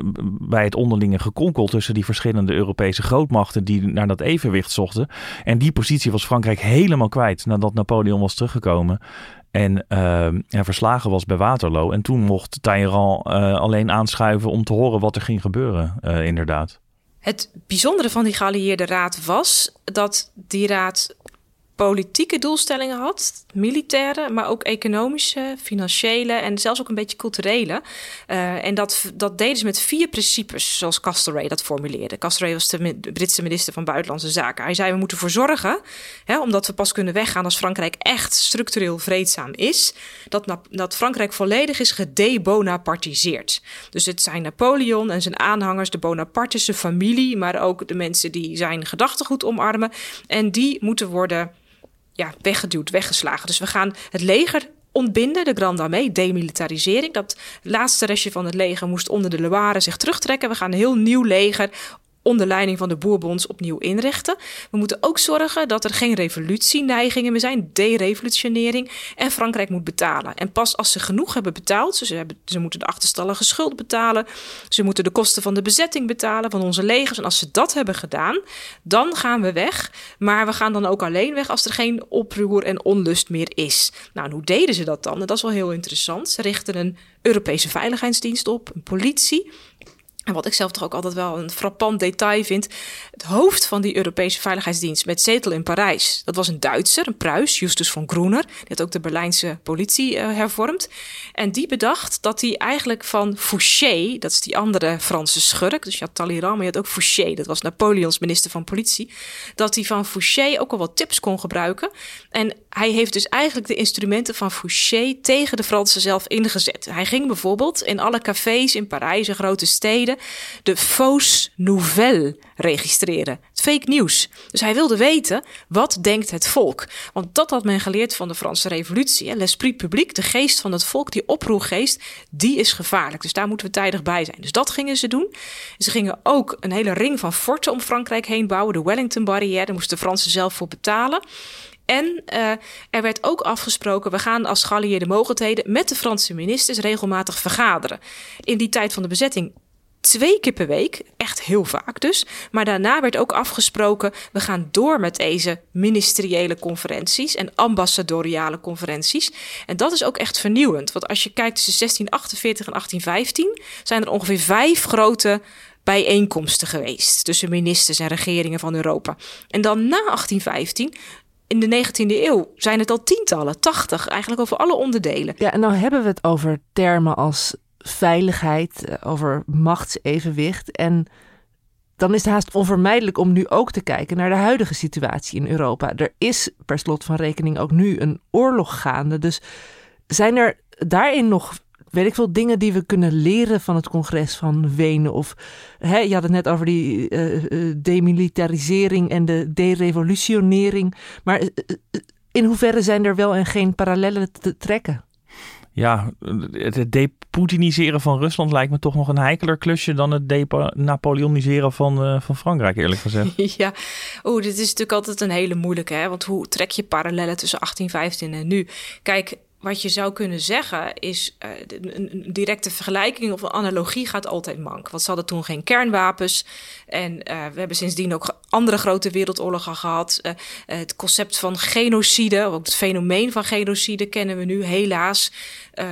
bij het onderlinge gekonkel tussen die verschillende Europese grootmachten die naar dat evenwicht zochten. En die positie was Frankrijk helemaal kwijt nadat Napoleon was teruggekomen. En uh, verslagen was bij Waterloo. En toen mocht Talleyrand alleen aanschuiven om te horen wat er ging gebeuren, inderdaad. Het bijzondere van die geallieerde raad was dat die raad politieke doelstellingen had, militaire, maar ook economische, financiële en zelfs ook een beetje culturele. Uh, en dat, dat deden ze met vier principes, zoals Castlereagh dat formuleerde. Castlereagh was de Britse minister van Buitenlandse Zaken. Hij zei: We moeten ervoor zorgen, hè, omdat we pas kunnen weggaan als Frankrijk echt structureel vreedzaam is, dat, dat Frankrijk volledig is gedebonapartiseerd. Dus het zijn Napoleon en zijn aanhangers, de Bonapartische familie, maar ook de mensen die zijn gedachtegoed omarmen. En die moeten worden ja, weggeduwd, weggeslagen. Dus we gaan het leger ontbinden, de Grande Armée, demilitarisering. Dat laatste restje van het leger moest onder de Loire zich terugtrekken. We gaan een heel nieuw leger onder leiding van de Bourbons opnieuw inrichten. We moeten ook zorgen dat er geen revolutieneigingen meer zijn, derevolutionering. En Frankrijk moet betalen. En pas als ze genoeg hebben betaald, ze, hebben, ze moeten de achterstallige schuld betalen, ze moeten de kosten van de bezetting betalen van onze legers. En als ze dat hebben gedaan, dan gaan we weg. Maar we gaan dan ook alleen weg als er geen oproer en onlust meer is. Nou, hoe deden ze dat dan? Dat is wel heel interessant. Ze richten een Europese veiligheidsdienst op, een politie En wat ik zelf toch ook altijd wel een frappant detail vind. Het hoofd van die Europese Veiligheidsdienst met zetel in Parijs. Dat was een Duitser, een Pruis, Justus von Groener. Die had ook de Berlijnse politie uh, hervormd. En die bedacht dat hij eigenlijk van Fouché, dat is die andere Franse schurk. Dus je had Talleyrand, maar je had ook Fouché. Dat was Napoleons minister van politie. Dat hij van Fouché ook al wat tips kon gebruiken. En hij heeft dus eigenlijk de instrumenten van Fouché tegen de Fransen zelf ingezet. Hij ging bijvoorbeeld in alle cafés in Parijs en grote steden de fausse nouvelle registreren. Het fake nieuws. Dus hij wilde weten, wat denkt het volk? Want dat had men geleerd van de Franse revolutie. L'esprit public, de geest van het volk, die oproergeest, die is gevaarlijk. Dus daar moeten we tijdig bij zijn. Dus dat gingen ze doen. Ze gingen ook een hele ring van forten om Frankrijk heen bouwen. De Wellington Barrière, daar moesten de Fransen zelf voor betalen. En uh, er werd ook afgesproken, we gaan als geallieerde mogendheden met de Franse ministers regelmatig vergaderen. In die tijd van de bezetting twee keer per week, echt heel vaak dus. Maar daarna werd ook afgesproken, we gaan door met deze ministeriële conferenties en ambassadoriale conferenties. En dat is ook echt vernieuwend, want als je kijkt tussen 1648 en 1815 zijn er ongeveer vijf grote bijeenkomsten geweest tussen ministers en regeringen van Europa. En dan na 1815 in de 19e eeuw zijn het al tientallen, 80, eigenlijk over alle onderdelen. Ja, en dan hebben we het over termen als veiligheid, eh, over machtsevenwicht. En dan is het haast onvermijdelijk om nu ook te kijken naar de huidige situatie in Europa. Er is per slot van rekening ook nu een oorlog gaande. Dus zijn er daarin nog, weet ik veel, dingen die we kunnen leren van het congres van Wenen? Of hè, je had het net over die uh, demilitarisering en de derevolutionering. Maar in hoeverre zijn er wel en geen parallellen te trekken? Ja, het deputiniseren van Rusland lijkt me toch nog een heikeler klusje dan het Napoleoniseren van, uh, van Frankrijk, eerlijk gezegd. ja, oeh, dit is natuurlijk altijd een hele moeilijke, hè? want hoe trek je parallellen tussen 1815 en nu? Kijk, wat je zou kunnen zeggen is, uh, een, directe vergelijking of een analogie gaat altijd mank. Want ze hadden toen geen kernwapens. En uh, we hebben sindsdien ook andere grote wereldoorlogen gehad. Uh, het concept van genocide, ook het fenomeen van genocide kennen we nu helaas.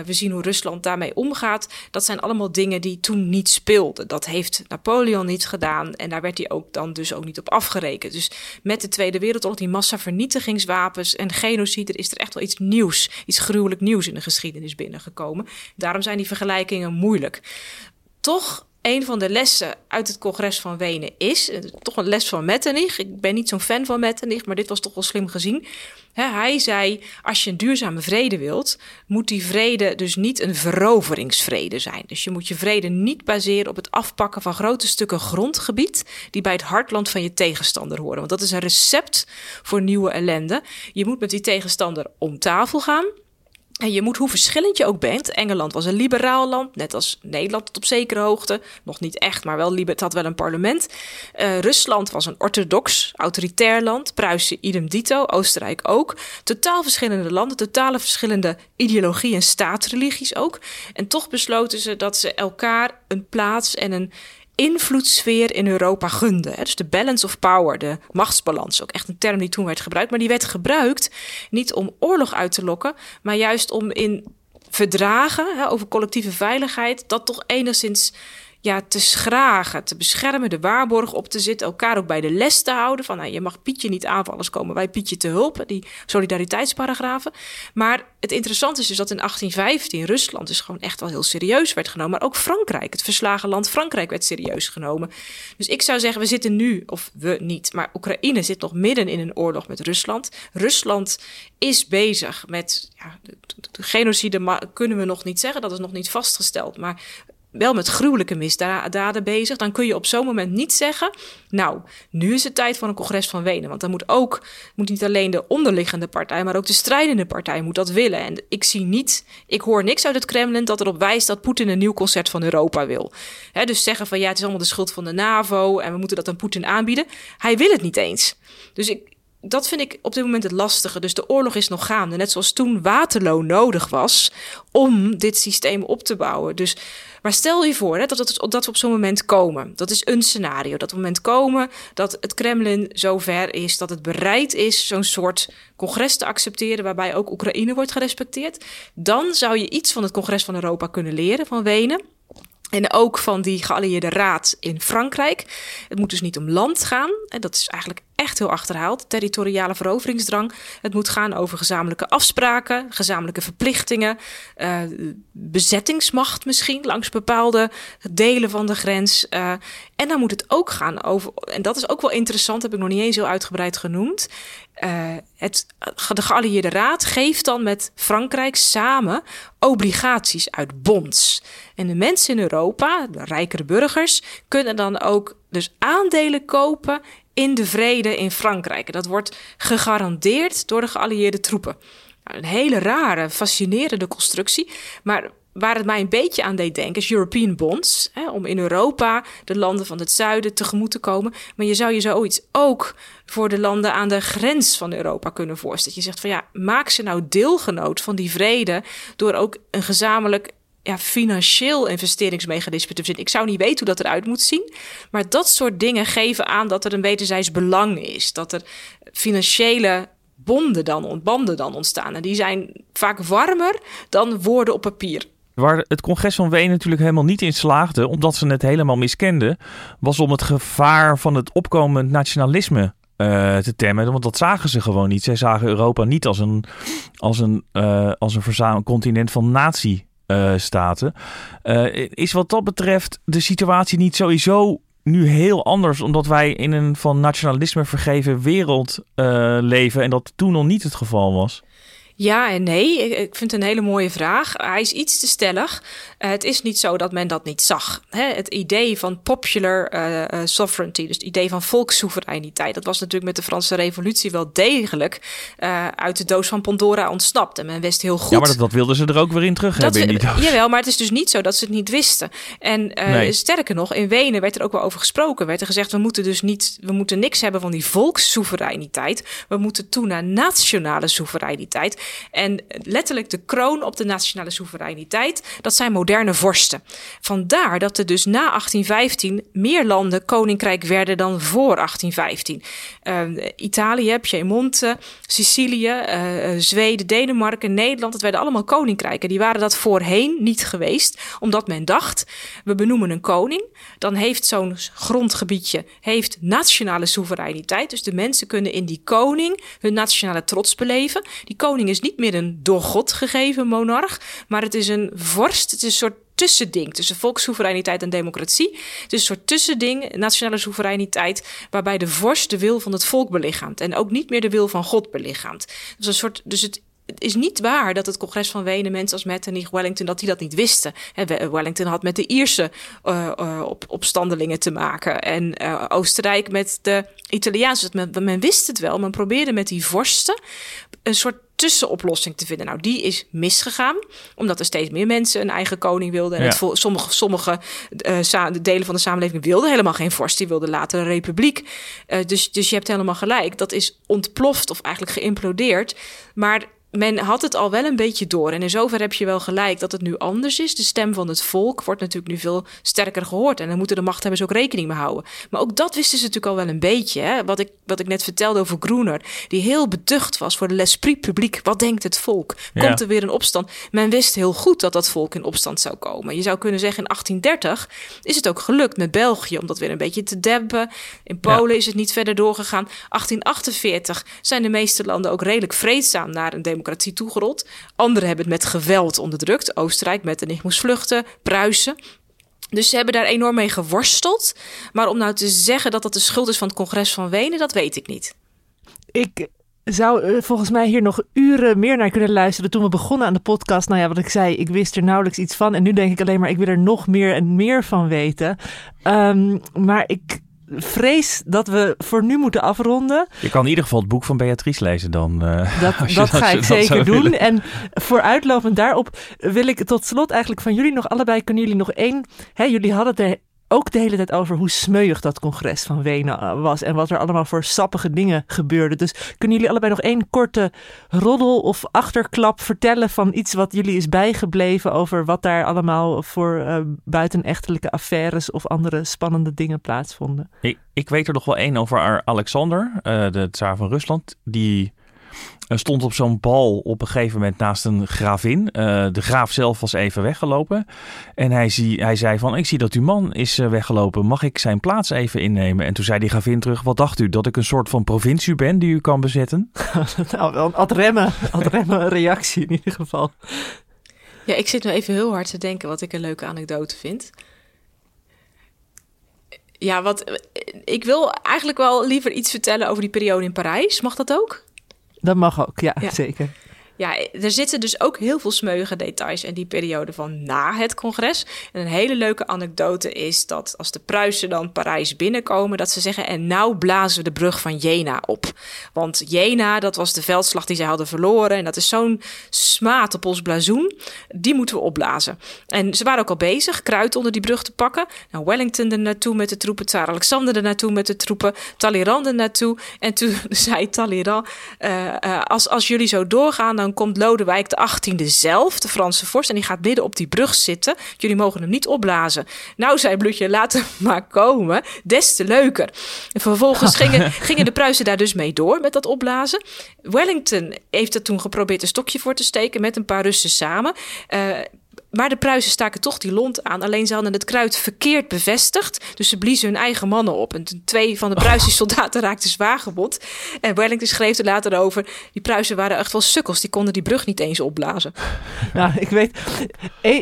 we zien hoe Rusland daarmee omgaat. Dat zijn allemaal dingen die toen niet speelden. Dat heeft Napoleon niet gedaan. En daar werd hij ook dan dus ook niet op afgerekend. Dus met de Tweede Wereldoorlog, die massavernietigingswapens en genocide, is er echt wel iets nieuws, iets gruwelijks nieuws in de geschiedenis binnengekomen. Daarom zijn die vergelijkingen moeilijk. Toch een van de lessen uit het congres van Wenen is, eh, toch een les van Metternich. Ik ben niet zo'n fan van Metternich, maar dit was toch wel slim gezien. hij zei, als je een duurzame vrede wilt, moet die vrede dus niet een veroveringsvrede zijn. Dus je moet je vrede niet baseren op het afpakken van grote stukken grondgebied die bij het hartland van je tegenstander horen. Want dat is een recept voor nieuwe ellende. Je moet met die tegenstander om tafel gaan. En je moet, hoe verschillend je ook bent. Engeland was een liberaal land, net als Nederland tot op zekere hoogte. Nog niet echt, maar wel het had wel een parlement. Uh, Rusland was een orthodox, autoritair land. Pruisen idem dito, Oostenrijk ook. Totaal verschillende landen, totale verschillende ideologie en staatsreligies ook. En toch besloten ze dat ze elkaar een plaats en een invloedssfeer in Europa gunde. Dus de balance of power, de machtsbalans, ook echt een term die toen werd gebruikt. Maar die werd gebruikt niet om oorlog uit te lokken, maar juist om in verdragen over collectieve veiligheid dat toch enigszins ja, te schragen, te beschermen, de waarborg op te zitten, elkaar ook bij de les te houden. Van nou, je mag Pietje niet aanvallen, anders komen wij Pietje te hulp, die solidariteitsparagrafen. Maar het interessante is dus dat in 1815 Rusland dus gewoon echt wel heel serieus werd genomen. Maar ook Frankrijk, het verslagen land Frankrijk, werd serieus genomen. Dus ik zou zeggen, we zitten nu, of we niet, maar Oekraïne zit nog midden in een oorlog met Rusland. Rusland is bezig met ja, de, de genocide, kunnen we nog niet zeggen, dat is nog niet vastgesteld. Maar wel met gruwelijke misdaden bezig, dan kun je op zo'n moment niet zeggen: Nou, nu is het tijd voor een congres van Wenen. Want dan moet ook, moet niet alleen de onderliggende partij, maar ook de strijdende partij moet dat willen. En ik zie niet, ik hoor niks uit het Kremlin dat erop wijst dat Poetin een nieuw concert van Europa wil. dus zeggen van ja, het is allemaal de schuld van de NAVO en we moeten dat aan Poetin aanbieden. Hij wil het niet eens. Dus ik, dat vind ik op dit moment het lastige. Dus de oorlog is nog gaande. Net zoals toen Waterloo nodig was om dit systeem op te bouwen. Dus, maar stel je voor hè, dat, dat, we op zo'n moment komen. Dat is een scenario. Dat moment komen dat het Kremlin zover is dat het bereid is zo'n soort congres te accepteren. waarbij ook Oekraïne wordt gerespecteerd. Dan zou je iets van het congres van Europa kunnen leren van Wenen. En ook van die geallieerde raad in Frankrijk. Het moet dus niet om land gaan. En dat is eigenlijk echt heel achterhaald. Territoriale veroveringsdrang. Het moet gaan over gezamenlijke afspraken, gezamenlijke verplichtingen, uh, bezettingsmacht misschien langs bepaalde delen van de grens. Uh, en dan moet het ook gaan over, en dat is ook wel interessant, heb ik nog niet eens heel uitgebreid genoemd. Uh, het, de geallieerde raad geeft dan met Frankrijk samen obligaties uit bonds. En de mensen in Europa, de rijkere burgers, kunnen dan ook dus aandelen kopen in de vrede in Frankrijk. Dat wordt gegarandeerd door de geallieerde troepen. Nou, een hele rare, fascinerende constructie. Maar waar het mij een beetje aan deed denken is European bonds. Hè, om in Europa de landen van het zuiden tegemoet te komen. Maar je zou je zoiets ook voor de landen aan de grens van Europa kunnen voorstellen. Je zegt van ja, maak ze nou deelgenoot van die vrede door ook een gezamenlijk ja, financieel investeringsmechanisme te verzinnen. Ik zou niet weten hoe dat eruit moet zien. Maar dat soort dingen geven aan dat er een wederzijds belang is. Dat er financiële bonden dan, banden dan ontstaan. En die zijn vaak warmer dan woorden op papier. Waar het congres van Wenen natuurlijk helemaal niet in slaagde, omdat ze het helemaal miskenden, was om het gevaar van het opkomend nationalisme uh, te temmen. Want dat zagen ze gewoon niet. Zij zagen Europa niet als een, als een, uh, als een continent van natie uh, staten. Uh, is wat dat betreft de situatie niet sowieso nu heel anders, omdat wij in een van nationalisme vergeven wereld uh, leven en dat toen nog niet het geval was? Ja en nee. Ik vind het een hele mooie vraag. Hij is iets te stellig. Uh, het is niet zo dat men dat niet zag. Hè? Het idee van popular uh, sovereignty, dus het idee van volkssoevereiniteit, dat was natuurlijk met de Franse Revolutie wel degelijk uh, uit de doos van Pandora ontsnapt. En men wist heel goed. Ja, maar dat, dat wilden ze er ook weer in terug dat hebben. In die doos. Jawel, maar het is dus niet zo dat ze het niet wisten. En nee. sterker nog, in Wenen werd er ook wel over gesproken. Werd er gezegd: we moeten dus niet, we moeten niks hebben van die volkssoevereiniteit. We moeten toe naar nationale soevereiniteit. En letterlijk de kroon op de nationale soevereiniteit, dat zijn moderne vorsten. Vandaar dat er dus na 1815 meer landen koninkrijk werden dan voor 1815. Uh, Italië, Piemonte, Sicilië, uh, Zweden, Denemarken, Nederland, dat werden allemaal koninkrijken. Die waren dat voorheen niet geweest, omdat men dacht, we benoemen een koning, dan heeft zo'n grondgebiedje heeft nationale soevereiniteit. Dus de mensen kunnen in die koning hun nationale trots beleven. Die koning is niet meer een door God gegeven monarch, maar het is een vorst. Het is een soort tussending tussen volkssoevereiniteit en democratie. Het is een soort tussending, nationale soevereiniteit, waarbij de vorst de wil van het volk belichaamt en ook niet meer de wil van God belichaamt. Dus een soort, dus het is niet waar dat het congres van Wenen mensen als Metternich, Wellington, dat die dat niet wisten. Wellington had met de Ierse uh, op, opstandelingen te maken. En Oostenrijk met de Italiaanse. Men, men wist het wel. Men probeerde met die vorsten een soort tussenoplossing te vinden. Nou, die is misgegaan, omdat er steeds meer mensen een eigen koning wilden. En ja. het, sommige, sommige uh, delen van de samenleving wilden helemaal geen vorst, die wilden later een republiek. Uh, dus, dus je hebt helemaal gelijk. Dat is ontploft of eigenlijk geïmplodeerd. Maar men had het al wel een beetje door. En in zover heb je wel gelijk dat het nu anders is. De stem van het volk wordt natuurlijk nu veel sterker gehoord. En dan moeten de machthebbers ook rekening mee houden. Maar ook dat wisten ze natuurlijk al wel een beetje. Hè? Wat, ik, wat ik net vertelde over Groener. Die heel beducht was voor de l'esprit publiek. Wat denkt het volk? Komt er weer een opstand? Men wist heel goed dat dat volk in opstand zou komen. Je zou kunnen zeggen in 1830 is het ook gelukt met België. Om dat weer een beetje te dempen. In Polen ja. is het niet verder doorgegaan. 1848 zijn de meeste landen ook redelijk vreedzaam naar een democratie democratie toegerold. Anderen hebben het met geweld onderdrukt. Oostenrijk met en ik moest vluchten. Pruisen. Dus ze hebben daar enorm mee geworsteld. Maar om nou te zeggen dat dat de schuld is van het congres van Wenen, dat weet ik niet. Ik zou uh, volgens mij hier nog uren meer naar kunnen luisteren. Toen we begonnen aan de podcast, nou ja, wat ik zei, ik wist er nauwelijks iets van. En nu denk ik alleen maar, ik wil er nog meer en meer van weten. Um, maar ik vrees dat we voor nu moeten afronden. Je kan in ieder geval het boek van Beatrice lezen dan. Uh, dat dat ga ik zeker doen. Willen. En vooruitlopend daarop wil ik tot slot eigenlijk van jullie nog allebei... kunnen jullie nog één... Hè, jullie hadden het er ook de hele tijd over hoe smeuig dat congres van Wenen eh, was. En wat er allemaal voor sappige dingen gebeurde. Dus kunnen jullie allebei nog één korte roddel of achterklap vertellen van iets wat jullie is bijgebleven over wat daar allemaal voor uh, buitenechtelijke affaires of andere spannende dingen plaatsvonden? Ik, ik weet er nog wel één over Alexander, uh, de tsaar van Rusland. Die stond op zo'n bal op een gegeven moment naast een gravin. Uh, de graaf zelf was even weggelopen. En hij, zie, hij zei van, ik zie dat uw man is uh, weggelopen. Mag ik zijn plaats even innemen? En toen zei die gravin terug, wat dacht u? Dat ik een soort van provincie ben die u kan bezetten? nou, wel een ad remmen, ad remmen reactie in ieder geval. Ja, ik zit nu even heel hard te denken wat ik een leuke anekdote vind. Ja, wat, ik wil eigenlijk wel liever iets vertellen over die periode in Parijs. Mag dat ook? Dat mag ook, ja, zeker. Ja, er zitten dus ook heel veel smeuïge details in die periode van na het congres. En een hele leuke anekdote is dat als de Pruisen dan Parijs binnenkomen, dat ze zeggen: En nou blazen we de brug van Jena op. Want Jena, dat was de veldslag die ze hadden verloren. En dat is zo'n smaad op ons blazoen. Die moeten we opblazen. En ze waren ook al bezig kruid onder die brug te pakken. Nou, Wellington er naartoe met de troepen, Tsar Alexander er naartoe met de troepen, Talleyrand er naartoe. En toen zei Talleyrand: uh, uh, als, als jullie zo doorgaan, dan komt Lodewijk de 18e zelf, de Franse vorst, en die gaat midden op die brug zitten. Jullie mogen hem niet opblazen. Nou, zei Bloedje, laat hem maar komen. Des te leuker. En vervolgens gingen, gingen de Pruisen daar dus mee door met dat opblazen. Wellington heeft er toen geprobeerd een stokje voor te steken met een paar Russen samen. Uh, maar de Pruisen staken toch die lont aan. Alleen ze hadden het kruid verkeerd bevestigd. Dus ze bliezen hun eigen mannen op. En twee van de Pruisische soldaten raakten zwaar gewond. En Wellington schreef er later over... die Pruisen waren echt wel sukkels. Die konden die brug niet eens opblazen. Nou, ik weet... Eh,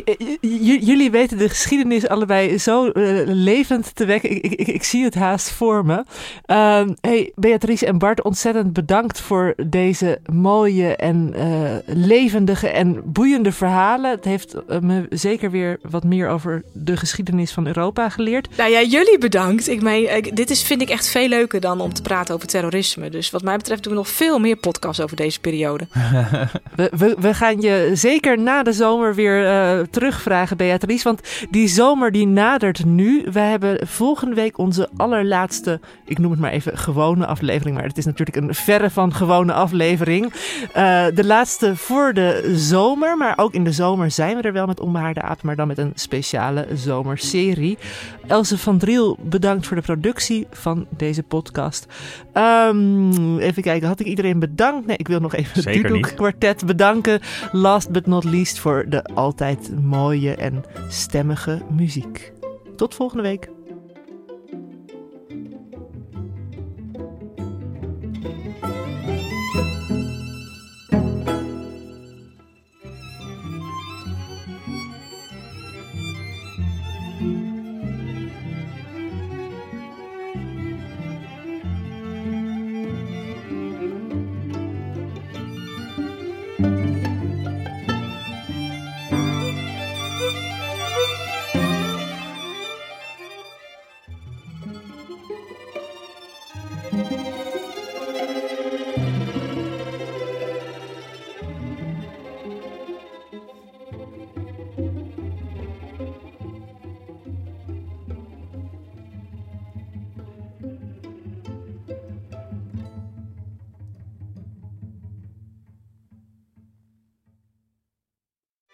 jullie weten de geschiedenis allebei zo uh, levend te wekken. Ik, ik, ik, zie het haast voor me. Uh, hey, Beatrice en Bart, ontzettend bedankt voor deze mooie en uh, levendige en boeiende verhalen. Het heeft me zeker weer wat meer over de geschiedenis van Europa geleerd. Nou ja, jullie bedankt. Ik meen, dit is, vind ik echt veel leuker dan om te praten over terrorisme. Dus wat mij betreft doen we nog veel meer podcasts over deze periode. we, we, we, gaan je zeker na de zomer weer uh, terugvragen, Beatrice. Want die zomer die nadert nu. We hebben volgende week onze allerlaatste, ik noem het maar even gewone aflevering. Maar het is natuurlijk een verre van gewone aflevering. Uh, de laatste voor de zomer. Maar ook in de zomer zijn we er wel met Onbehaarde Aap, maar dan met een speciale zomerserie. Else van Driel, bedankt voor de productie van deze podcast. Um, even kijken, had ik iedereen bedankt? Nee, ik wil nog even het Dudok kwartet bedanken. Last but not least voor de altijd mooie en stemmige muziek. Tot volgende week.